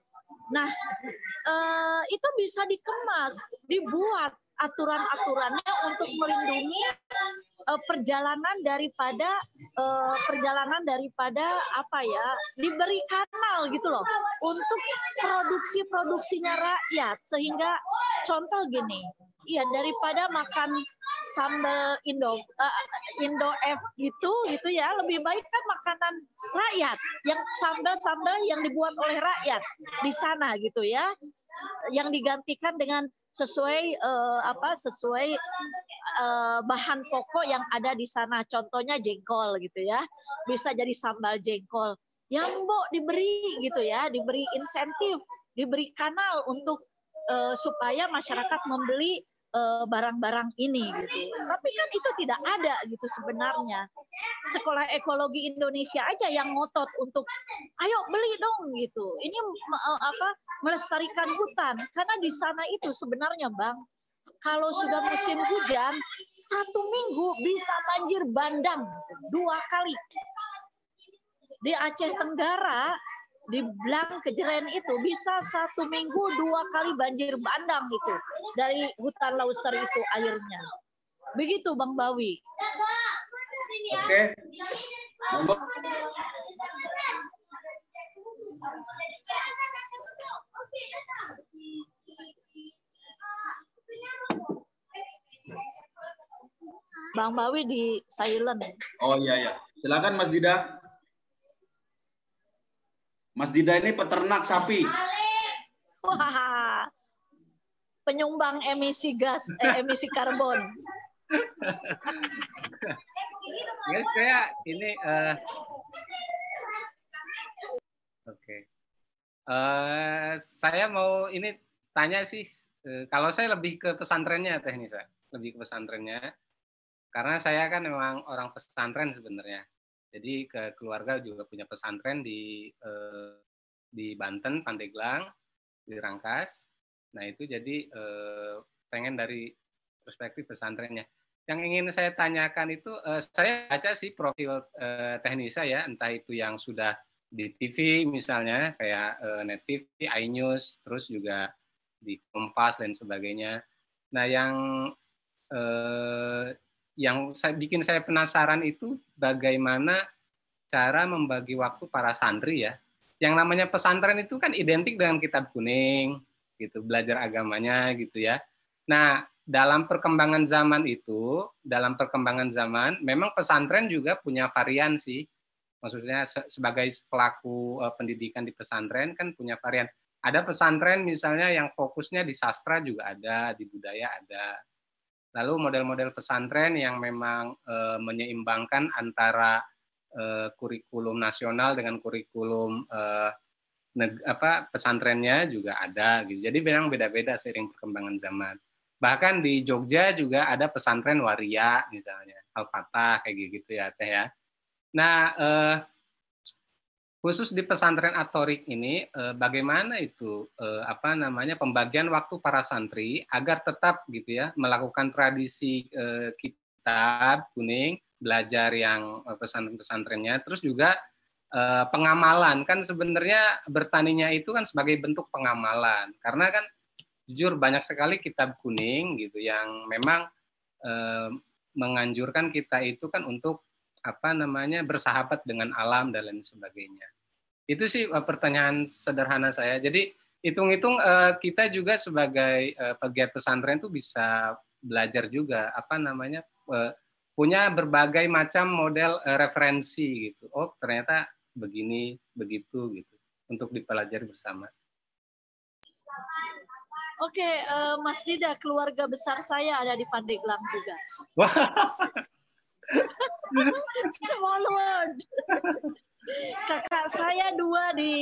Nah e, itu bisa dikemas, dibuat aturan-aturannya untuk melindungi uh, perjalanan daripada uh, perjalanan daripada apa ya diberi kanal gitu loh untuk produksi-produksinya rakyat sehingga contoh gini iya daripada makan sambal Indo uh, Indo F gitu gitu ya lebih baik kan makanan rakyat yang sambal-sambal yang dibuat oleh rakyat di sana gitu ya yang digantikan dengan sesuai uh, apa sesuai uh, bahan pokok yang ada di sana. Contohnya jengkol gitu ya. Bisa jadi sambal jengkol. Yang Mbok diberi gitu ya, diberi insentif, diberi kanal untuk uh, supaya masyarakat membeli barang-barang ini gitu. Tapi kan itu tidak ada gitu sebenarnya. Sekolah Ekologi Indonesia aja yang ngotot untuk ayo beli dong gitu. Ini apa melestarikan hutan karena di sana itu sebenarnya Bang kalau sudah musim hujan, satu minggu bisa banjir bandang dua kali. Di Aceh Tenggara, di Blang Kejeren itu bisa satu minggu dua kali banjir bandang itu dari hutan Lauser itu airnya. Begitu Bang Bawi. Oke. Bang Bawi di silent. Oh iya ya. Silakan Mas Dida. Mas Dida ini peternak sapi. Wah. Penyumbang emisi gas, eh, emisi karbon. ya saya ini uh, oke okay. uh, saya mau ini tanya sih uh, kalau saya lebih ke pesantrennya teknis lebih ke pesantrennya karena saya kan memang orang pesantren sebenarnya. Jadi ke keluarga juga punya pesantren di eh, di Banten, Pandeglang, di Rangkas. Nah itu jadi eh, pengen dari perspektif pesantrennya. Yang ingin saya tanyakan itu, eh, saya baca sih profil eh, teknisa ya, entah itu yang sudah di TV misalnya kayak eh, Net TV, iNews, terus juga di Kompas dan sebagainya. Nah yang eh, yang saya bikin saya penasaran itu bagaimana cara membagi waktu para santri ya. Yang namanya pesantren itu kan identik dengan kitab kuning, gitu, belajar agamanya gitu ya. Nah, dalam perkembangan zaman itu, dalam perkembangan zaman, memang pesantren juga punya varian sih. Maksudnya sebagai pelaku uh, pendidikan di pesantren kan punya varian. Ada pesantren misalnya yang fokusnya di sastra juga ada, di budaya ada Lalu model-model pesantren yang memang e, menyeimbangkan antara e, kurikulum nasional dengan kurikulum e, neg, apa pesantrennya juga ada gitu. Jadi memang beda-beda seiring perkembangan zaman. Bahkan di Jogja juga ada pesantren waria misalnya, Al-Fatah kayak gitu ya Teh ya. Nah, eh, khusus di pesantren atorik ini eh, bagaimana itu eh, apa namanya pembagian waktu para santri agar tetap gitu ya melakukan tradisi eh, kitab kuning belajar yang pesantren-pesantrennya terus juga pengamalan kan sebenarnya bertaninya itu kan sebagai bentuk pengamalan karena kan jujur banyak sekali kitab kuning gitu yang memang menganjurkan kita itu kan untuk apa namanya bersahabat dengan alam dan lain sebagainya. Itu sih uh, pertanyaan sederhana saya. Jadi hitung-hitung uh, kita juga sebagai uh, pegiat pesantren itu bisa belajar juga apa namanya punya berbagai macam model referensi gitu. Oh ternyata begini begitu gitu untuk dipelajari bersama. Oke, uh, Mas Dida, keluarga besar saya ada di Pandeglang juga. Small world kakak saya dua di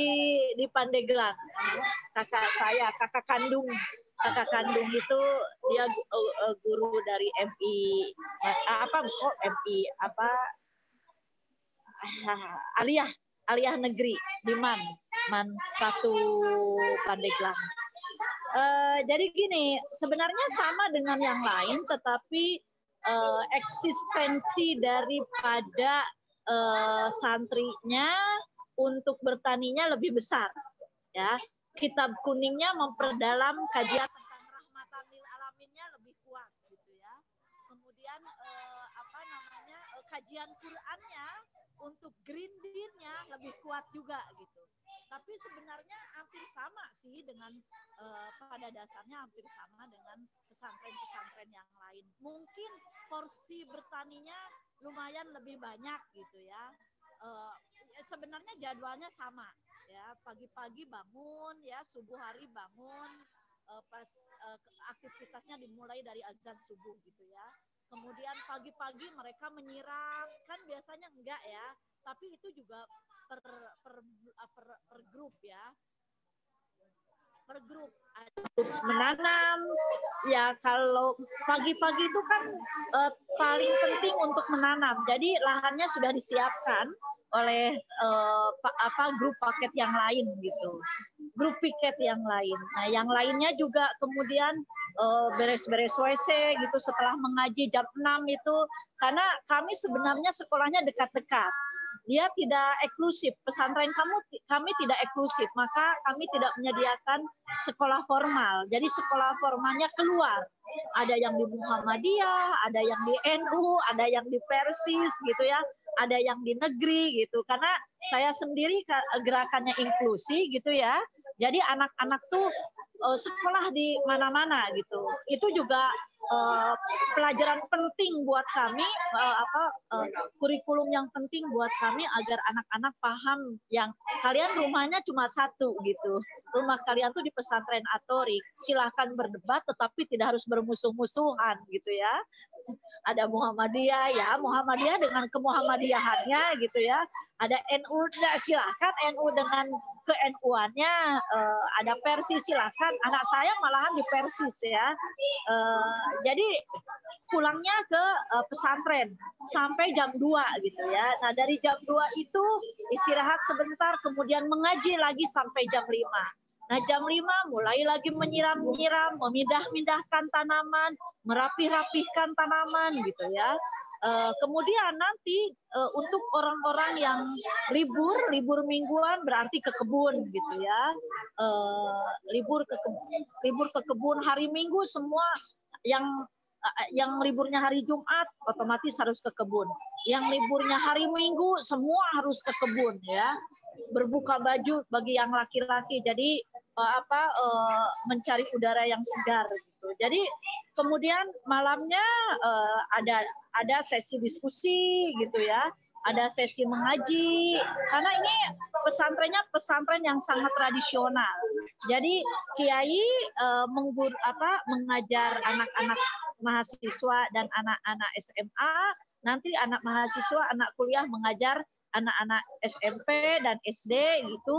di Pandeglang. Kakak saya kakak kandung. Kakak kandung itu dia uh, guru dari MI uh, apa kok MI apa? Uh, aliyah aliyah negeri di Man Man satu Pandeglang. Uh, jadi gini sebenarnya sama dengan yang lain tetapi uh, eksistensi daripada uh, santrinya untuk bertaninya lebih besar. Ya, kitab kuningnya memperdalam kajian tentang rahmatan lil alaminnya lebih kuat gitu ya. Kemudian uh, apa namanya uh, kajian Qur'annya untuk green deal-nya lebih kuat juga gitu. Tapi sebenarnya hampir sama sih dengan uh, pada dasarnya hampir sama dengan pesantren-pesantren yang lain. Mungkin porsi bertaninya lumayan lebih banyak gitu ya. Uh, sebenarnya jadwalnya sama ya pagi-pagi bangun ya subuh hari bangun uh, pas aktivitasnya dimulai dari azan subuh gitu ya kemudian pagi-pagi mereka menyiram kan biasanya enggak ya tapi itu juga per per per, per grup ya. Per grup. Menanam. Ya kalau pagi-pagi itu kan uh, paling penting untuk menanam. Jadi lahannya sudah disiapkan oleh uh, apa grup paket yang lain gitu grup piket yang lain nah yang lainnya juga kemudian beres beres-beres WC gitu setelah mengaji jam 6 itu karena kami sebenarnya sekolahnya dekat-dekat dia tidak eksklusif. Pesantren kamu kami tidak eksklusif, maka kami tidak menyediakan sekolah formal. Jadi sekolah formalnya keluar. Ada yang di Muhammadiyah, ada yang di NU, ada yang di Persis gitu ya, ada yang di negeri gitu. Karena saya sendiri gerakannya inklusi gitu ya. Jadi anak-anak tuh uh, sekolah di mana-mana gitu. Itu juga uh, pelajaran penting buat kami uh, apa uh, kurikulum yang penting buat kami agar anak-anak paham yang kalian rumahnya cuma satu gitu. Rumah kalian tuh di pesantren Atorik. Silahkan berdebat tetapi tidak harus bermusuh-musuhan gitu ya. Ada Muhammadiyah ya, Muhammadiyah dengan kemuhammadiyahannya gitu ya. Ada NU, nah, silahkan NU dengan ke NU-annya uh, ada Persis silakan. Anak saya malahan di Persis ya. Uh, jadi pulangnya ke uh, pesantren sampai jam 2 gitu ya. Nah, dari jam 2 itu istirahat sebentar kemudian mengaji lagi sampai jam 5. Nah, jam 5 mulai lagi menyiram-nyiram, memindah-mindahkan tanaman, merapih-rapihkan tanaman gitu ya. Uh, kemudian nanti uh, untuk orang-orang yang libur, libur mingguan berarti ke kebun gitu ya. Uh, libur ke kebun, libur ke kebun hari Minggu semua yang uh, yang liburnya hari Jumat otomatis harus ke kebun. Yang liburnya hari Minggu semua harus ke kebun ya. Berbuka baju bagi yang laki-laki. Jadi uh, apa mencari udara yang segar gitu. Jadi kemudian malamnya ada ada sesi diskusi gitu ya, ada sesi mengaji karena ini pesantrennya pesantren yang sangat tradisional. Jadi kiai e, menggur apa mengajar anak-anak mahasiswa dan anak-anak SMA, nanti anak mahasiswa, anak kuliah mengajar anak-anak SMP dan SD gitu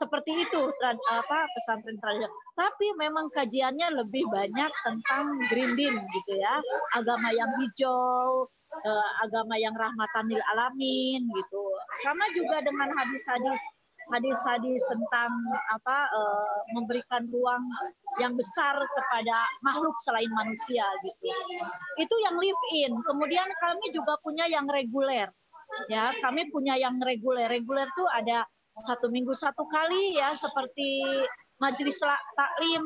seperti itu apa pesantren tradisional. Tapi memang kajiannya lebih banyak tentang green bean gitu ya, agama yang hijau, eh, agama yang rahmatan lil alamin gitu. Sama juga dengan hadis-hadis hadis-hadis tentang apa uh, memberikan ruang yang besar kepada makhluk selain manusia gitu. Itu yang live in. Kemudian kami juga punya yang reguler ya kami punya yang reguler reguler tuh ada satu minggu satu kali ya seperti majelis taklim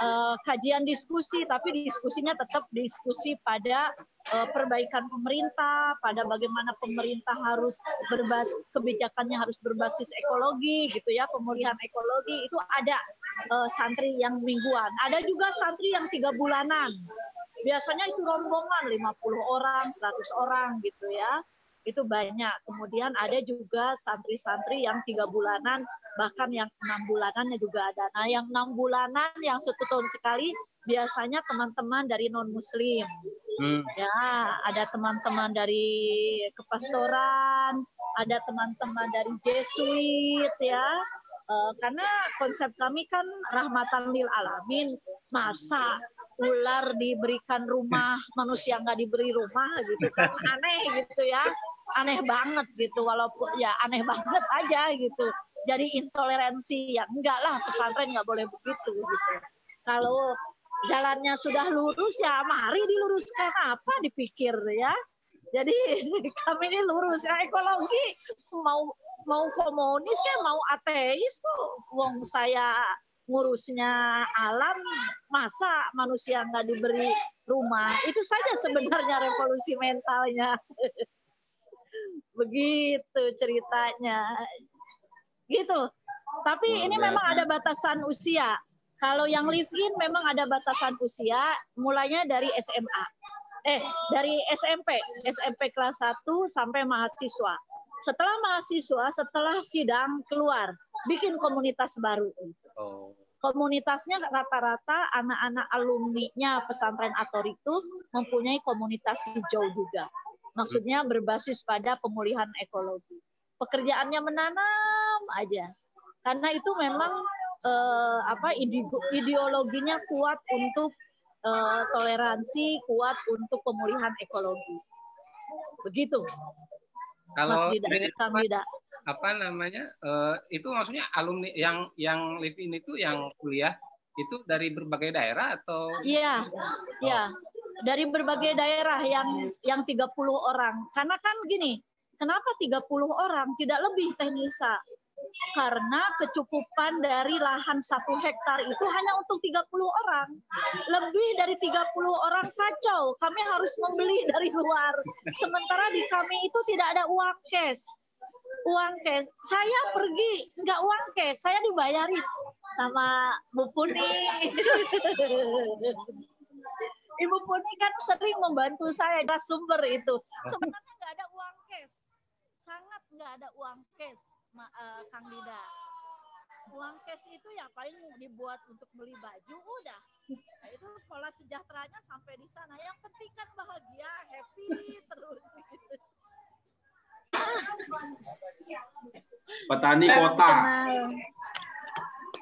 uh, kajian diskusi tapi diskusinya tetap diskusi pada uh, perbaikan pemerintah pada bagaimana pemerintah harus berbasis kebijakannya harus berbasis ekologi gitu ya pemulihan ekologi itu ada uh, santri yang mingguan. Ada juga santri yang tiga bulanan. Biasanya itu rombongan 50 orang 100 orang gitu ya. Itu banyak. Kemudian ada juga santri-santri yang tiga bulanan, bahkan yang enam bulanannya juga ada. Nah, yang enam bulanan, yang satu tahun sekali, biasanya teman-teman dari non Muslim. Hmm. Ya, ada teman-teman dari kepastoran, ada teman-teman dari Jesuit, ya. Uh, karena konsep kami kan rahmatan lil alamin, masa ular diberikan rumah, manusia nggak diberi rumah gitu kan aneh gitu ya aneh banget gitu walaupun ya aneh banget aja gitu jadi intoleransi ya enggak lah pesantren nggak boleh begitu gitu. Kalau jalannya sudah lurus ya mari diluruskan. Apa dipikir ya? Jadi kami ini lurus. Ya ekologi mau mau komunis kan mau ateis tuh. Wong saya ngurusnya alam masa manusia nggak diberi rumah? Itu saja sebenarnya revolusi mentalnya. Begitu ceritanya gitu. Tapi ini memang ada batasan usia. Kalau yang live in memang ada batasan usia mulainya dari SMA eh dari SMP SMP kelas 1 sampai mahasiswa. Setelah mahasiswa setelah sidang keluar bikin komunitas baru. Oh. komunitasnya rata-rata anak-anak alumni-nya pesantren Ator itu mempunyai komunitas hijau juga. Maksudnya berbasis pada pemulihan ekologi. Pekerjaannya menanam aja. Karena itu memang uh, apa ideologinya kuat untuk uh, toleransi, kuat untuk pemulihan ekologi. Begitu. Kalau Mas Dida, Kang Dida. Apa namanya? Uh, itu maksudnya alumni yang yang live in itu yang kuliah itu dari berbagai daerah atau? Iya, iya. Oh. Dari berbagai daerah yang yang 30 orang. Karena kan gini, kenapa 30 orang tidak lebih teknisa? karena kecukupan dari lahan satu hektar itu hanya untuk 30 orang. Lebih dari 30 orang kacau. Kami harus membeli dari luar. Sementara di kami itu tidak ada uang cash. Uang cash. Saya pergi nggak uang cash, saya dibayari sama Bu Puni. Ibu Puni kan sering membantu saya sumber itu. Sebenarnya nggak ada uang cash. Sangat nggak ada uang cash uh, Kang Dida. Uang cash itu ya paling dibuat untuk beli baju udah. Nah, itu pola sejahteranya sampai di sana. Yang penting kan bahagia, happy terus. Petani Salam kota. Kenal.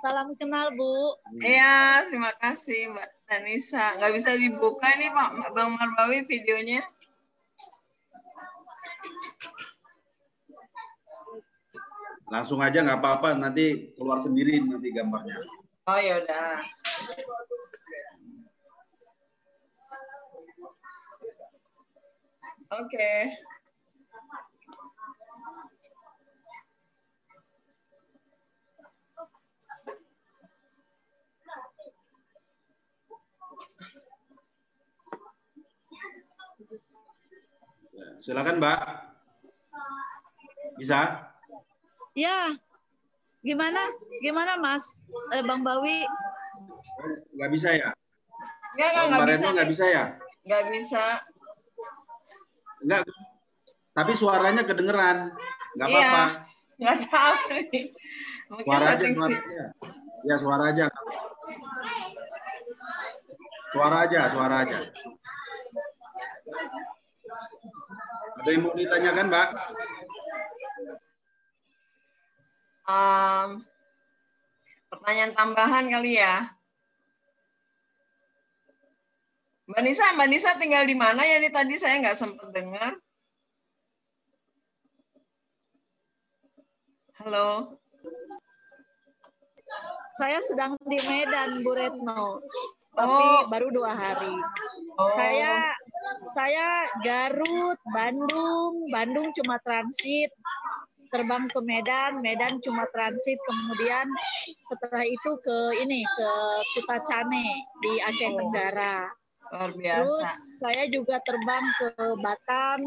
Salam kenal Bu. Iya, terima kasih Mbak Tanisa. Nggak bisa dibuka nih Pak Bang Marbawi videonya. Langsung aja nggak apa-apa, nanti keluar sendiri nanti gambarnya. Oh ya udah. Oke. Okay. Silakan Mbak. Bisa? Ya, gimana? Gimana Mas? Eh, Bang Bawi? Gak bisa ya? Nggak, nggak, nggak bisa. Nggak bisa ya? Nggak bisa. Nggak. Tapi suaranya kedengeran. Nggak iya. apa-apa. Nggak tahu. Mungkin suara aja, suara aja. Ya, suara aja. Suara aja, suara aja. Ada yang mau ditanyakan, Mbak? Um, pertanyaan tambahan kali ya. Mbak Nisa, Mbak Nisa tinggal di mana ya? Ini tadi saya nggak sempat dengar. Halo. Saya sedang di Medan, Bu Retno. Tapi oh. baru dua hari. Oh. Saya saya Garut, Bandung, Bandung cuma transit, terbang ke Medan, Medan cuma transit, kemudian setelah itu ke ini ke Kutacane di Aceh oh, Tenggara. Luar biasa. Terus saya juga terbang ke Batam.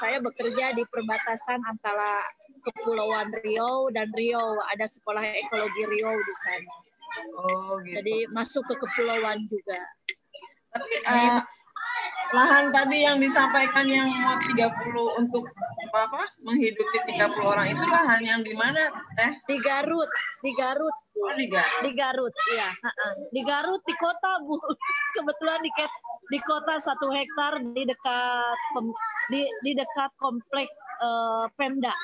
Saya bekerja di perbatasan antara Kepulauan Riau dan Riau. Ada sekolah ekologi Riau di sana. Oh, gitu. Jadi masuk ke kepulauan juga. Tapi uh, lahan tadi yang disampaikan yang mau 30 untuk apa menghidupi 30 orang itu lahan yang di mana teh? Di Garut, di Garut. Oh, di Garut. Di Garut, iya. Di Garut di kota Bu. Kebetulan di di kota satu hektar di dekat di di dekat komplek uh, Pemda.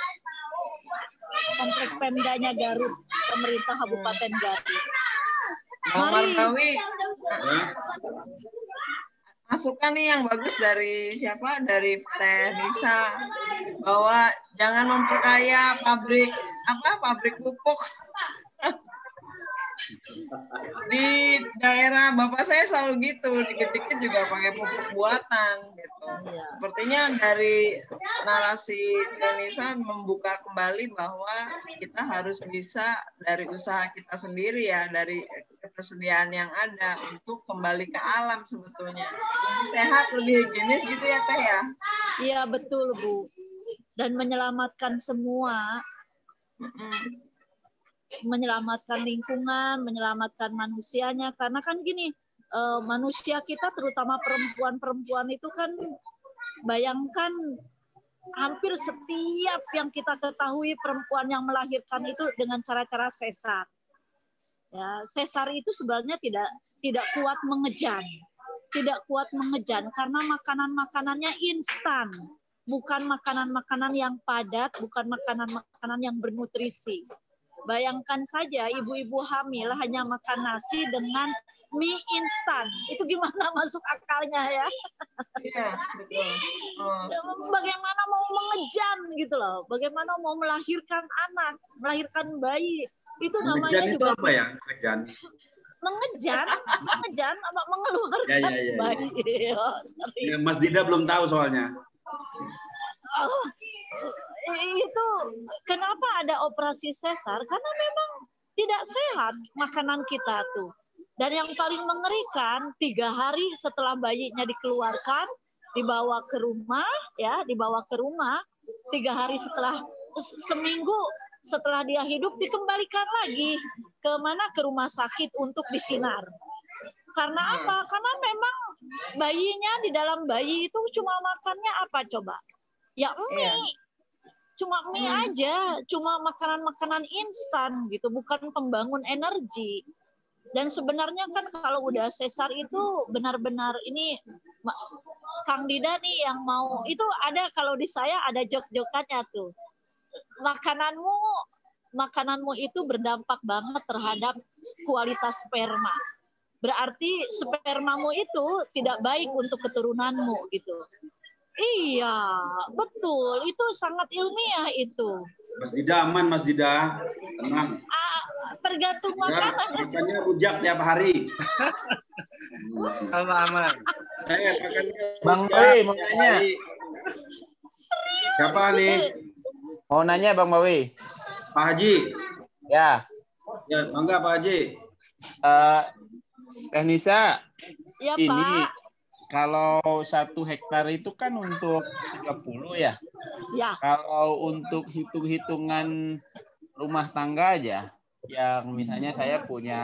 Komplek Pemdanya Garut, pemerintah Kabupaten Garut. Mari masukan nih yang bagus dari siapa? Dari Teh Nisa. Bahwa jangan memperkaya pabrik apa? Pabrik pupuk. Di daerah bapak saya selalu gitu dikit-dikit juga pakai pupuk buatan iya. sepertinya dari narasi Indonesia membuka kembali bahwa kita harus bisa dari usaha kita sendiri ya dari ketersediaan yang ada untuk kembali ke alam sebetulnya. Sehat lebih higienis gitu ya teh ya? Iya betul bu. Dan menyelamatkan semua. Mm -mm menyelamatkan lingkungan, menyelamatkan manusianya. Karena kan gini, uh, manusia kita terutama perempuan-perempuan itu kan bayangkan hampir setiap yang kita ketahui perempuan yang melahirkan itu dengan cara-cara sesar. Ya, sesar itu sebenarnya tidak tidak kuat mengejan, tidak kuat mengejan karena makanan-makanannya instan, bukan makanan-makanan yang padat, bukan makanan-makanan yang bernutrisi. Bayangkan saja ibu-ibu hamil hanya makan nasi dengan mie instan. Itu gimana masuk akalnya ya? Iya, betul. Oh. Bagaimana mau mengejan gitu loh. Bagaimana mau melahirkan anak, melahirkan bayi. Itu namanya mengejan itu apa ya? Mengejan. Mengejan, mengejan apa mengeluarkan ya, ya, ya, bayi. Oh, ya, Mas Dida belum tahu soalnya. Oh, itu kenapa ada operasi sesar? Karena memang tidak sehat makanan kita tuh. Dan yang paling mengerikan, tiga hari setelah bayinya dikeluarkan, dibawa ke rumah, ya, dibawa ke rumah, tiga hari setelah seminggu setelah dia hidup dikembalikan lagi ke mana ke rumah sakit untuk disinar. Karena apa? Karena memang bayinya di dalam bayi itu cuma makannya apa coba? Ya mie. Iya. Cuma mie hmm. aja, cuma makanan-makanan instan gitu, bukan pembangun energi. Dan sebenarnya kan kalau udah sesar itu benar-benar ini Kang Dida nih yang mau itu ada kalau di saya ada jok-jokannya tuh. Makananmu makananmu itu berdampak banget terhadap kualitas sperma. Berarti spermamu itu tidak baik untuk keturunanmu gitu. Iya, betul. Itu sangat ilmiah itu. Mas Dida aman, Mas Dida. Tenang. Ah, tergantung makanan. Makannya rujak tiap hari. Aman, aman. Eh, makannya Bang Bawi mau nanya. Serius? Siapa nih? Mau nanya Bang Bawi. Pak Haji. Ya. Ya, bangga Pak Haji. Uh, Nisa. Ya, ini Pak kalau satu hektar itu kan untuk 30 ya. Ya. Kalau untuk hitung-hitungan rumah tangga aja, yang misalnya saya punya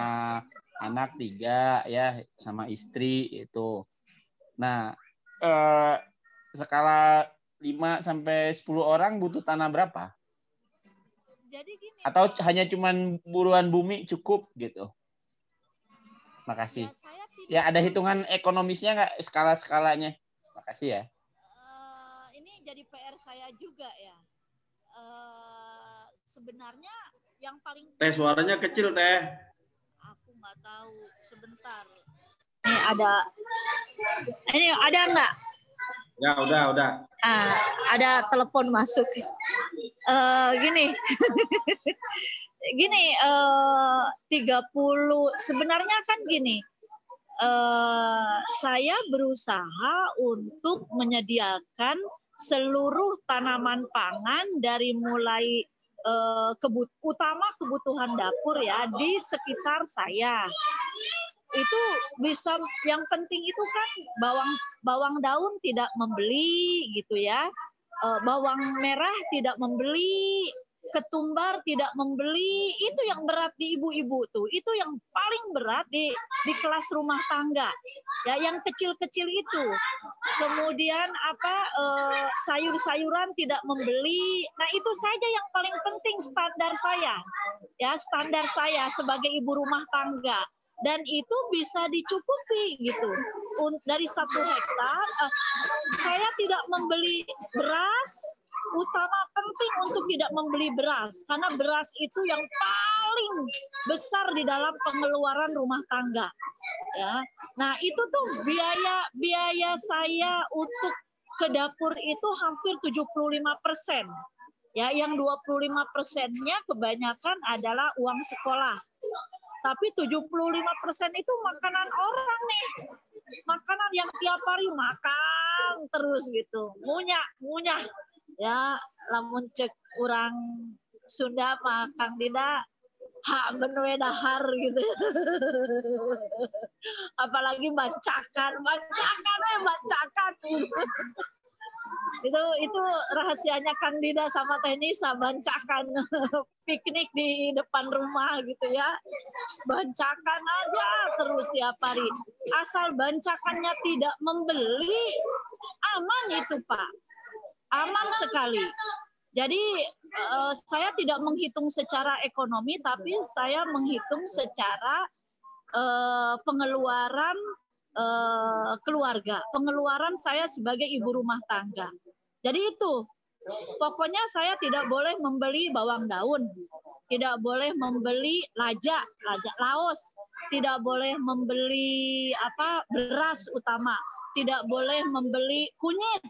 anak tiga ya sama istri itu. Nah, eh, skala 5 sampai 10 orang butuh tanah berapa? Jadi gini. Atau hanya cuman buruan bumi cukup gitu? Makasih. Ya, Ya ada hitungan ekonomisnya nggak skala-skalanya? Makasih ya. Uh, ini jadi PR saya juga ya. Uh, sebenarnya yang paling Teh suaranya kecil teh. Aku nggak tahu. Sebentar. Ini ada. Ini ada nggak? Ya udah udah. Uh, ada telepon masuk. Uh, gini. gini uh, 30 sebenarnya kan gini uh, saya berusaha untuk menyediakan seluruh tanaman pangan dari mulai uh, kebut utama kebutuhan dapur ya di sekitar saya. Itu bisa yang penting itu kan bawang bawang daun tidak membeli gitu ya. Uh, bawang merah tidak membeli ketumbar tidak membeli itu yang berat di ibu-ibu tuh. Itu yang paling berat di di kelas rumah tangga. Ya yang kecil-kecil itu. Kemudian apa eh, sayur-sayuran tidak membeli. Nah itu saja yang paling penting standar saya. Ya standar saya sebagai ibu rumah tangga dan itu bisa dicukupi gitu. Dari satu hektar uh, saya tidak membeli beras. Utama penting untuk tidak membeli beras karena beras itu yang paling besar di dalam pengeluaran rumah tangga ya. Nah itu tuh biaya biaya saya untuk ke dapur itu hampir 75 persen ya. Yang 25 persennya kebanyakan adalah uang sekolah tapi 75 persen itu makanan orang nih. Makanan yang tiap hari makan terus gitu. Ngunyah ngunyah ya lamun cek orang Sunda mah Dida hak benue dahar gitu. Apalagi bacakan bacakan eh bacakan itu itu rahasianya Kang Dida sama Teh Nisa bancakan piknik di depan rumah gitu ya bancakan aja terus tiap hari asal bancakannya tidak membeli aman itu Pak aman sekali. Jadi uh, saya tidak menghitung secara ekonomi, tapi saya menghitung secara uh, pengeluaran uh, keluarga, pengeluaran saya sebagai ibu rumah tangga. Jadi itu, pokoknya saya tidak boleh membeli bawang daun, tidak boleh membeli lajak, lajak Laos, tidak boleh membeli apa beras utama, tidak boleh membeli kunyit,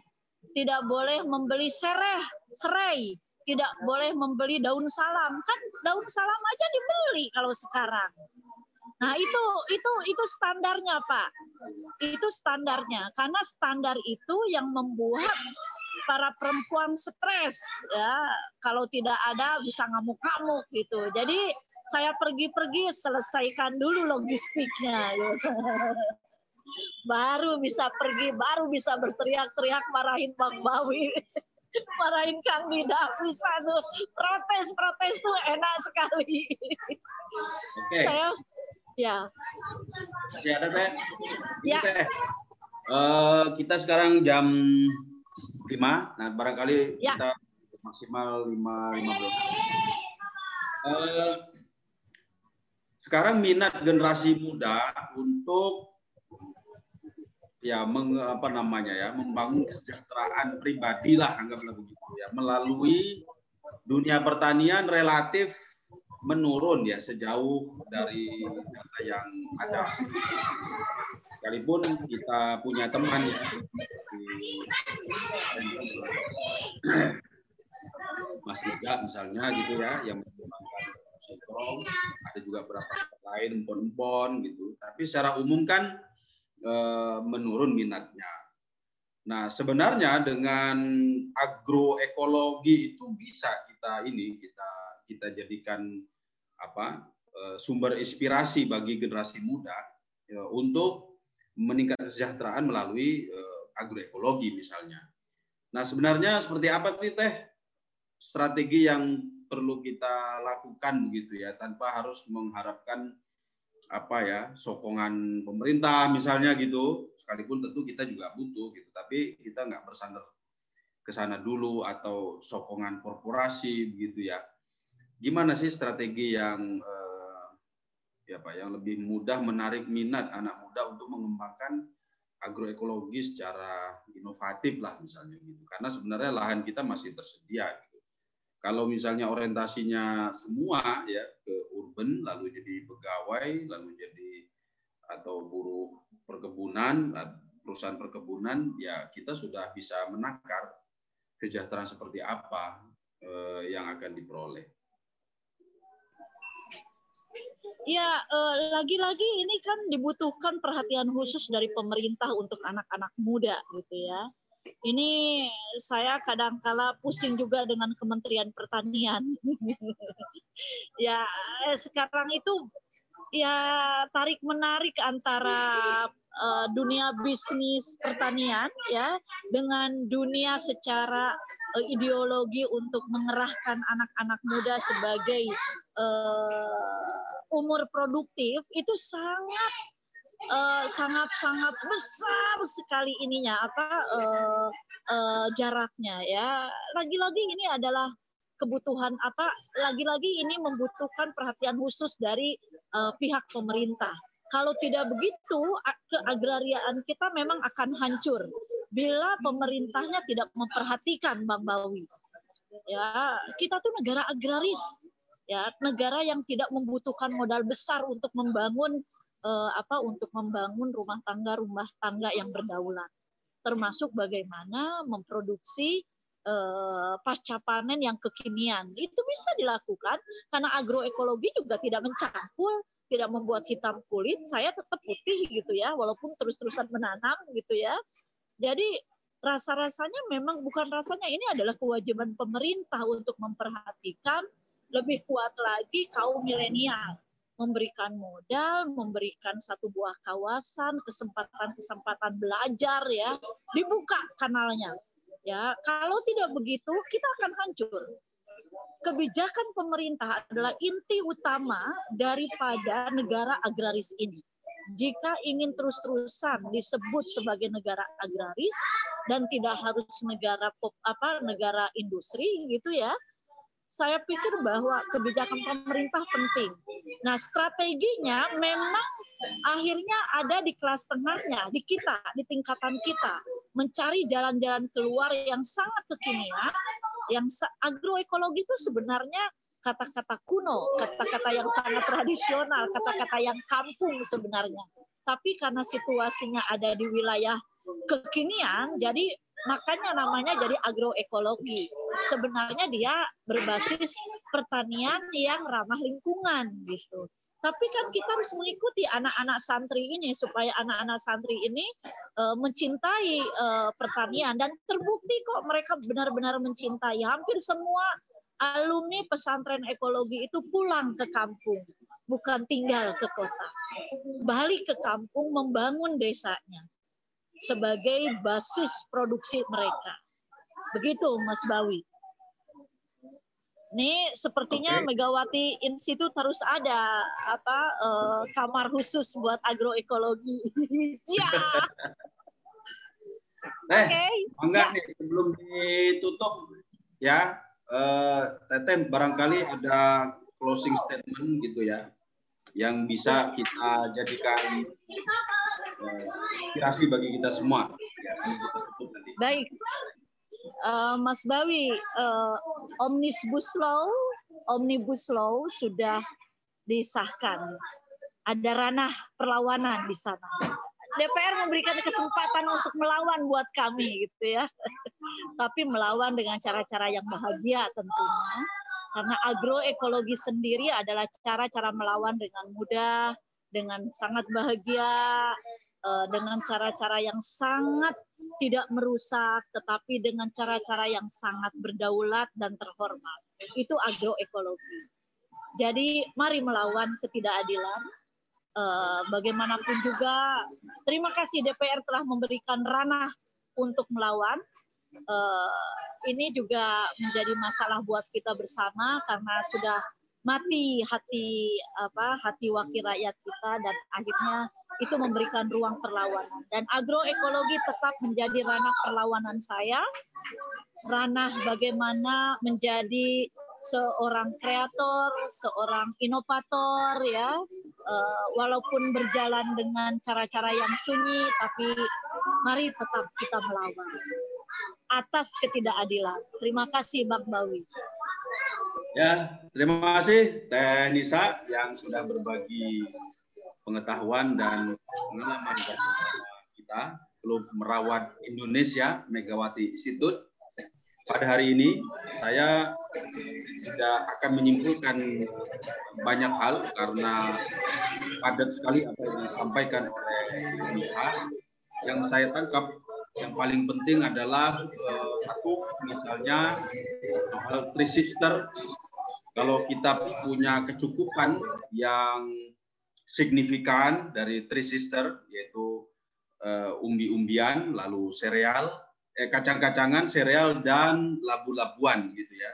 tidak boleh membeli sereh, serai, tidak boleh membeli daun salam. Kan daun salam aja dibeli kalau sekarang. Nah, itu itu itu standarnya, Pak. Itu standarnya. Karena standar itu yang membuat para perempuan stres ya. Kalau tidak ada bisa ngamuk-ngamuk gitu. Jadi saya pergi-pergi selesaikan dulu logistiknya gitu. baru bisa pergi baru bisa berteriak-teriak marahin Bang Bawi. Marahin Kang Dida bisa tuh. Protes protes tuh enak sekali. Okay. saya ya. Masih ada teh? Ya. Teh. Uh, kita sekarang jam lima. Nah, barangkali ya. kita maksimal lima lima belas. Uh, sekarang minat generasi muda untuk ya meng, apa namanya ya membangun kesejahteraan pribadi lah anggaplah begitu ya melalui dunia pertanian relatif menurun ya sejauh dari data yang ada sekalipun kita punya teman. Mas Liga misalnya gitu ya yang mengembangkan sintrom ada juga beberapa lain empon-empon gitu. Tapi secara umum kan e, menurun minatnya. Nah sebenarnya dengan agroekologi itu bisa kita ini kita kita jadikan apa e, sumber inspirasi bagi generasi muda ya, untuk meningkatkan kesejahteraan melalui uh, agroekologi misalnya. Nah, sebenarnya seperti apa sih teh strategi yang perlu kita lakukan begitu ya tanpa harus mengharapkan apa ya sokongan pemerintah misalnya gitu sekalipun tentu kita juga butuh gitu tapi kita nggak bersandar ke sana dulu atau sokongan korporasi begitu ya gimana sih strategi yang eh, ya Pak yang lebih mudah menarik minat anak muda untuk mengembangkan agroekologi secara inovatif lah misalnya gitu. Karena sebenarnya lahan kita masih tersedia gitu. Kalau misalnya orientasinya semua ya ke urban lalu jadi pegawai lalu jadi atau buruh perkebunan perusahaan perkebunan ya kita sudah bisa menakar kesejahteraan seperti apa eh, yang akan diperoleh. Ya, eh, lagi-lagi ini kan dibutuhkan perhatian khusus dari pemerintah untuk anak-anak muda gitu ya. Ini saya kadang-kala pusing juga dengan Kementerian Pertanian. ya, eh, sekarang itu ya tarik menarik antara uh, dunia bisnis pertanian ya dengan dunia secara uh, ideologi untuk mengerahkan anak-anak muda sebagai uh, umur produktif itu sangat uh, sangat sangat besar sekali ininya apa uh, uh, jaraknya ya lagi-lagi ini adalah kebutuhan apa lagi-lagi ini membutuhkan perhatian khusus dari uh, pihak pemerintah. Kalau tidak begitu, keagrariaan kita memang akan hancur bila pemerintahnya tidak memperhatikan Bang Bawi. Ya, kita tuh negara agraris, ya, negara yang tidak membutuhkan modal besar untuk membangun uh, apa untuk membangun rumah tangga rumah tangga yang berdaulat, termasuk bagaimana memproduksi uh, pasca panen yang kekinian. Itu bisa dilakukan karena agroekologi juga tidak mencampur, tidak membuat hitam kulit, saya tetap putih gitu ya, walaupun terus-terusan menanam gitu ya. Jadi rasa-rasanya memang bukan rasanya ini adalah kewajiban pemerintah untuk memperhatikan lebih kuat lagi kaum milenial memberikan modal, memberikan satu buah kawasan, kesempatan-kesempatan belajar ya, dibuka kanalnya Ya, kalau tidak begitu kita akan hancur. Kebijakan pemerintah adalah inti utama daripada negara agraris ini. Jika ingin terus-terusan disebut sebagai negara agraris dan tidak harus negara pop apa negara industri gitu ya, saya pikir bahwa kebijakan pemerintah penting. Nah, strateginya memang akhirnya ada di kelas tengahnya, di kita, di tingkatan kita, mencari jalan-jalan keluar yang sangat kekinian, yang agroekologi itu sebenarnya kata-kata kuno, kata-kata yang sangat tradisional, kata-kata yang kampung sebenarnya. Tapi karena situasinya ada di wilayah kekinian, jadi makanya namanya jadi agroekologi. Sebenarnya dia berbasis pertanian yang ramah lingkungan gitu. Tapi kan kita harus mengikuti anak-anak santri ini supaya anak-anak santri ini uh, mencintai uh, pertanian dan terbukti kok mereka benar-benar mencintai. Hampir semua alumni pesantren ekologi itu pulang ke kampung, bukan tinggal ke kota. Balik ke kampung membangun desanya sebagai basis produksi mereka. Begitu Mas Bawi. Ini sepertinya okay. Megawati Institute harus ada apa uh, kamar khusus buat agroekologi. ya. Eh, okay. enggak ya. nih sebelum ditutup ya, uh, Teteh barangkali ada closing statement gitu ya, yang bisa kita jadikan uh, inspirasi bagi kita semua. Ya, kita tutup nanti. Baik, uh, Mas Bawi, uh, omnibus law, omnibus law sudah disahkan. Ada ranah perlawanan di sana. DPR memberikan kesempatan untuk melawan buat kami gitu ya. Tapi melawan dengan cara-cara yang bahagia tentunya. Karena agroekologi sendiri adalah cara-cara melawan dengan mudah, dengan sangat bahagia, eh, dengan cara-cara yang sangat tidak merusak, tetapi dengan cara-cara yang sangat berdaulat dan terhormat. Itu agroekologi. Jadi mari melawan ketidakadilan. Eh, bagaimanapun juga, terima kasih DPR telah memberikan ranah untuk melawan. Eh, ini juga menjadi masalah buat kita bersama karena sudah mati hati apa hati wakil rakyat kita dan akhirnya itu memberikan ruang perlawanan dan agroekologi tetap menjadi ranah perlawanan saya ranah bagaimana menjadi seorang kreator, seorang inovator ya, uh, walaupun berjalan dengan cara-cara yang sunyi, tapi mari tetap kita melawan atas ketidakadilan. Terima kasih Bang Bawi. Ya, terima kasih Teh Nisa yang sudah berbagi pengetahuan dan pengalaman kita Klub Merawat Indonesia Megawati Institute. Pada hari ini saya tidak akan menyimpulkan banyak hal karena padat sekali apa yang disampaikan oleh Nisa. Yang saya tangkap yang paling penting adalah uh, satu misalnya hal trisister kalau kita punya kecukupan yang signifikan dari three sister yaitu uh, umbi-umbian, lalu sereal, eh, kacang-kacangan, sereal dan labu-labuan gitu ya.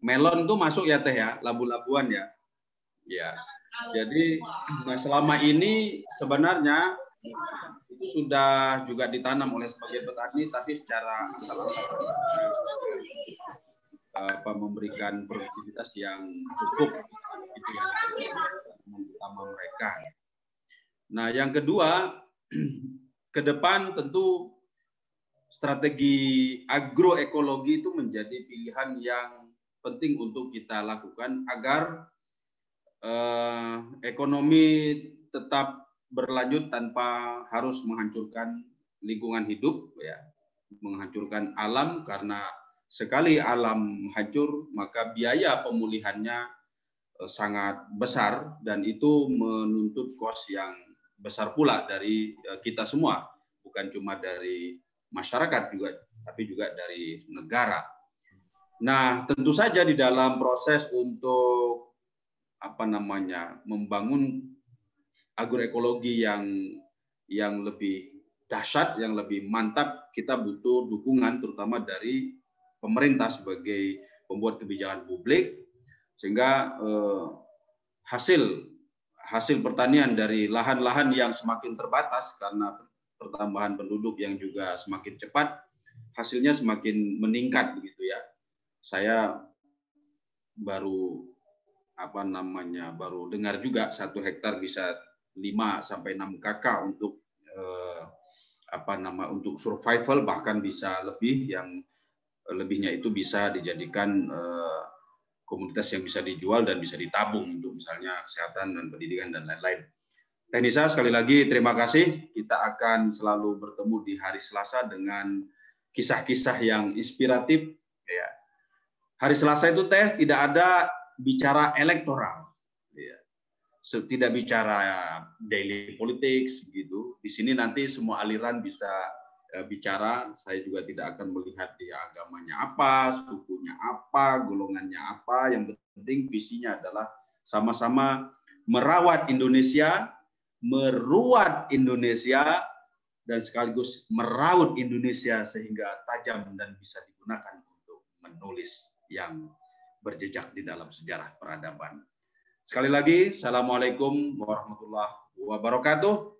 Melon tuh masuk ya teh ya, labu-labuan ya. Ya. Jadi nah selama ini sebenarnya itu sudah juga ditanam oleh sebagian petani tapi secara apa memberikan produktivitas yang cukup itu yang utama mereka. Nah, yang kedua, ke depan tentu strategi agroekologi itu menjadi pilihan yang penting untuk kita lakukan agar eh, ekonomi tetap berlanjut tanpa harus menghancurkan lingkungan hidup ya menghancurkan alam karena sekali alam hancur, maka biaya pemulihannya sangat besar dan itu menuntut kos yang besar pula dari eh, kita semua, bukan cuma dari masyarakat juga, tapi juga dari negara. Nah, tentu saja di dalam proses untuk apa namanya membangun agroekologi yang yang lebih dahsyat, yang lebih mantap, kita butuh dukungan terutama dari pemerintah sebagai pembuat kebijakan publik sehingga eh, hasil hasil pertanian dari lahan-lahan yang semakin terbatas karena pertambahan penduduk yang juga semakin cepat hasilnya semakin meningkat begitu ya. Saya baru apa namanya baru dengar juga satu hektar bisa 5 sampai 6 kakak untuk eh, apa nama untuk survival bahkan bisa lebih yang lebihnya itu bisa dijadikan uh, komoditas yang bisa dijual dan bisa ditabung untuk misalnya kesehatan dan pendidikan dan lain-lain. Tenisa sekali lagi terima kasih. Kita akan selalu bertemu di hari Selasa dengan kisah-kisah yang inspiratif. Ya. Hari Selasa itu teh tidak ada bicara elektoral, ya. tidak bicara daily politics begitu. Di sini nanti semua aliran bisa bicara, saya juga tidak akan melihat dia agamanya apa, sukunya apa, golongannya apa. Yang penting visinya adalah sama-sama merawat Indonesia, meruat Indonesia, dan sekaligus meraut Indonesia sehingga tajam dan bisa digunakan untuk menulis yang berjejak di dalam sejarah peradaban. Sekali lagi, Assalamualaikum warahmatullahi wabarakatuh.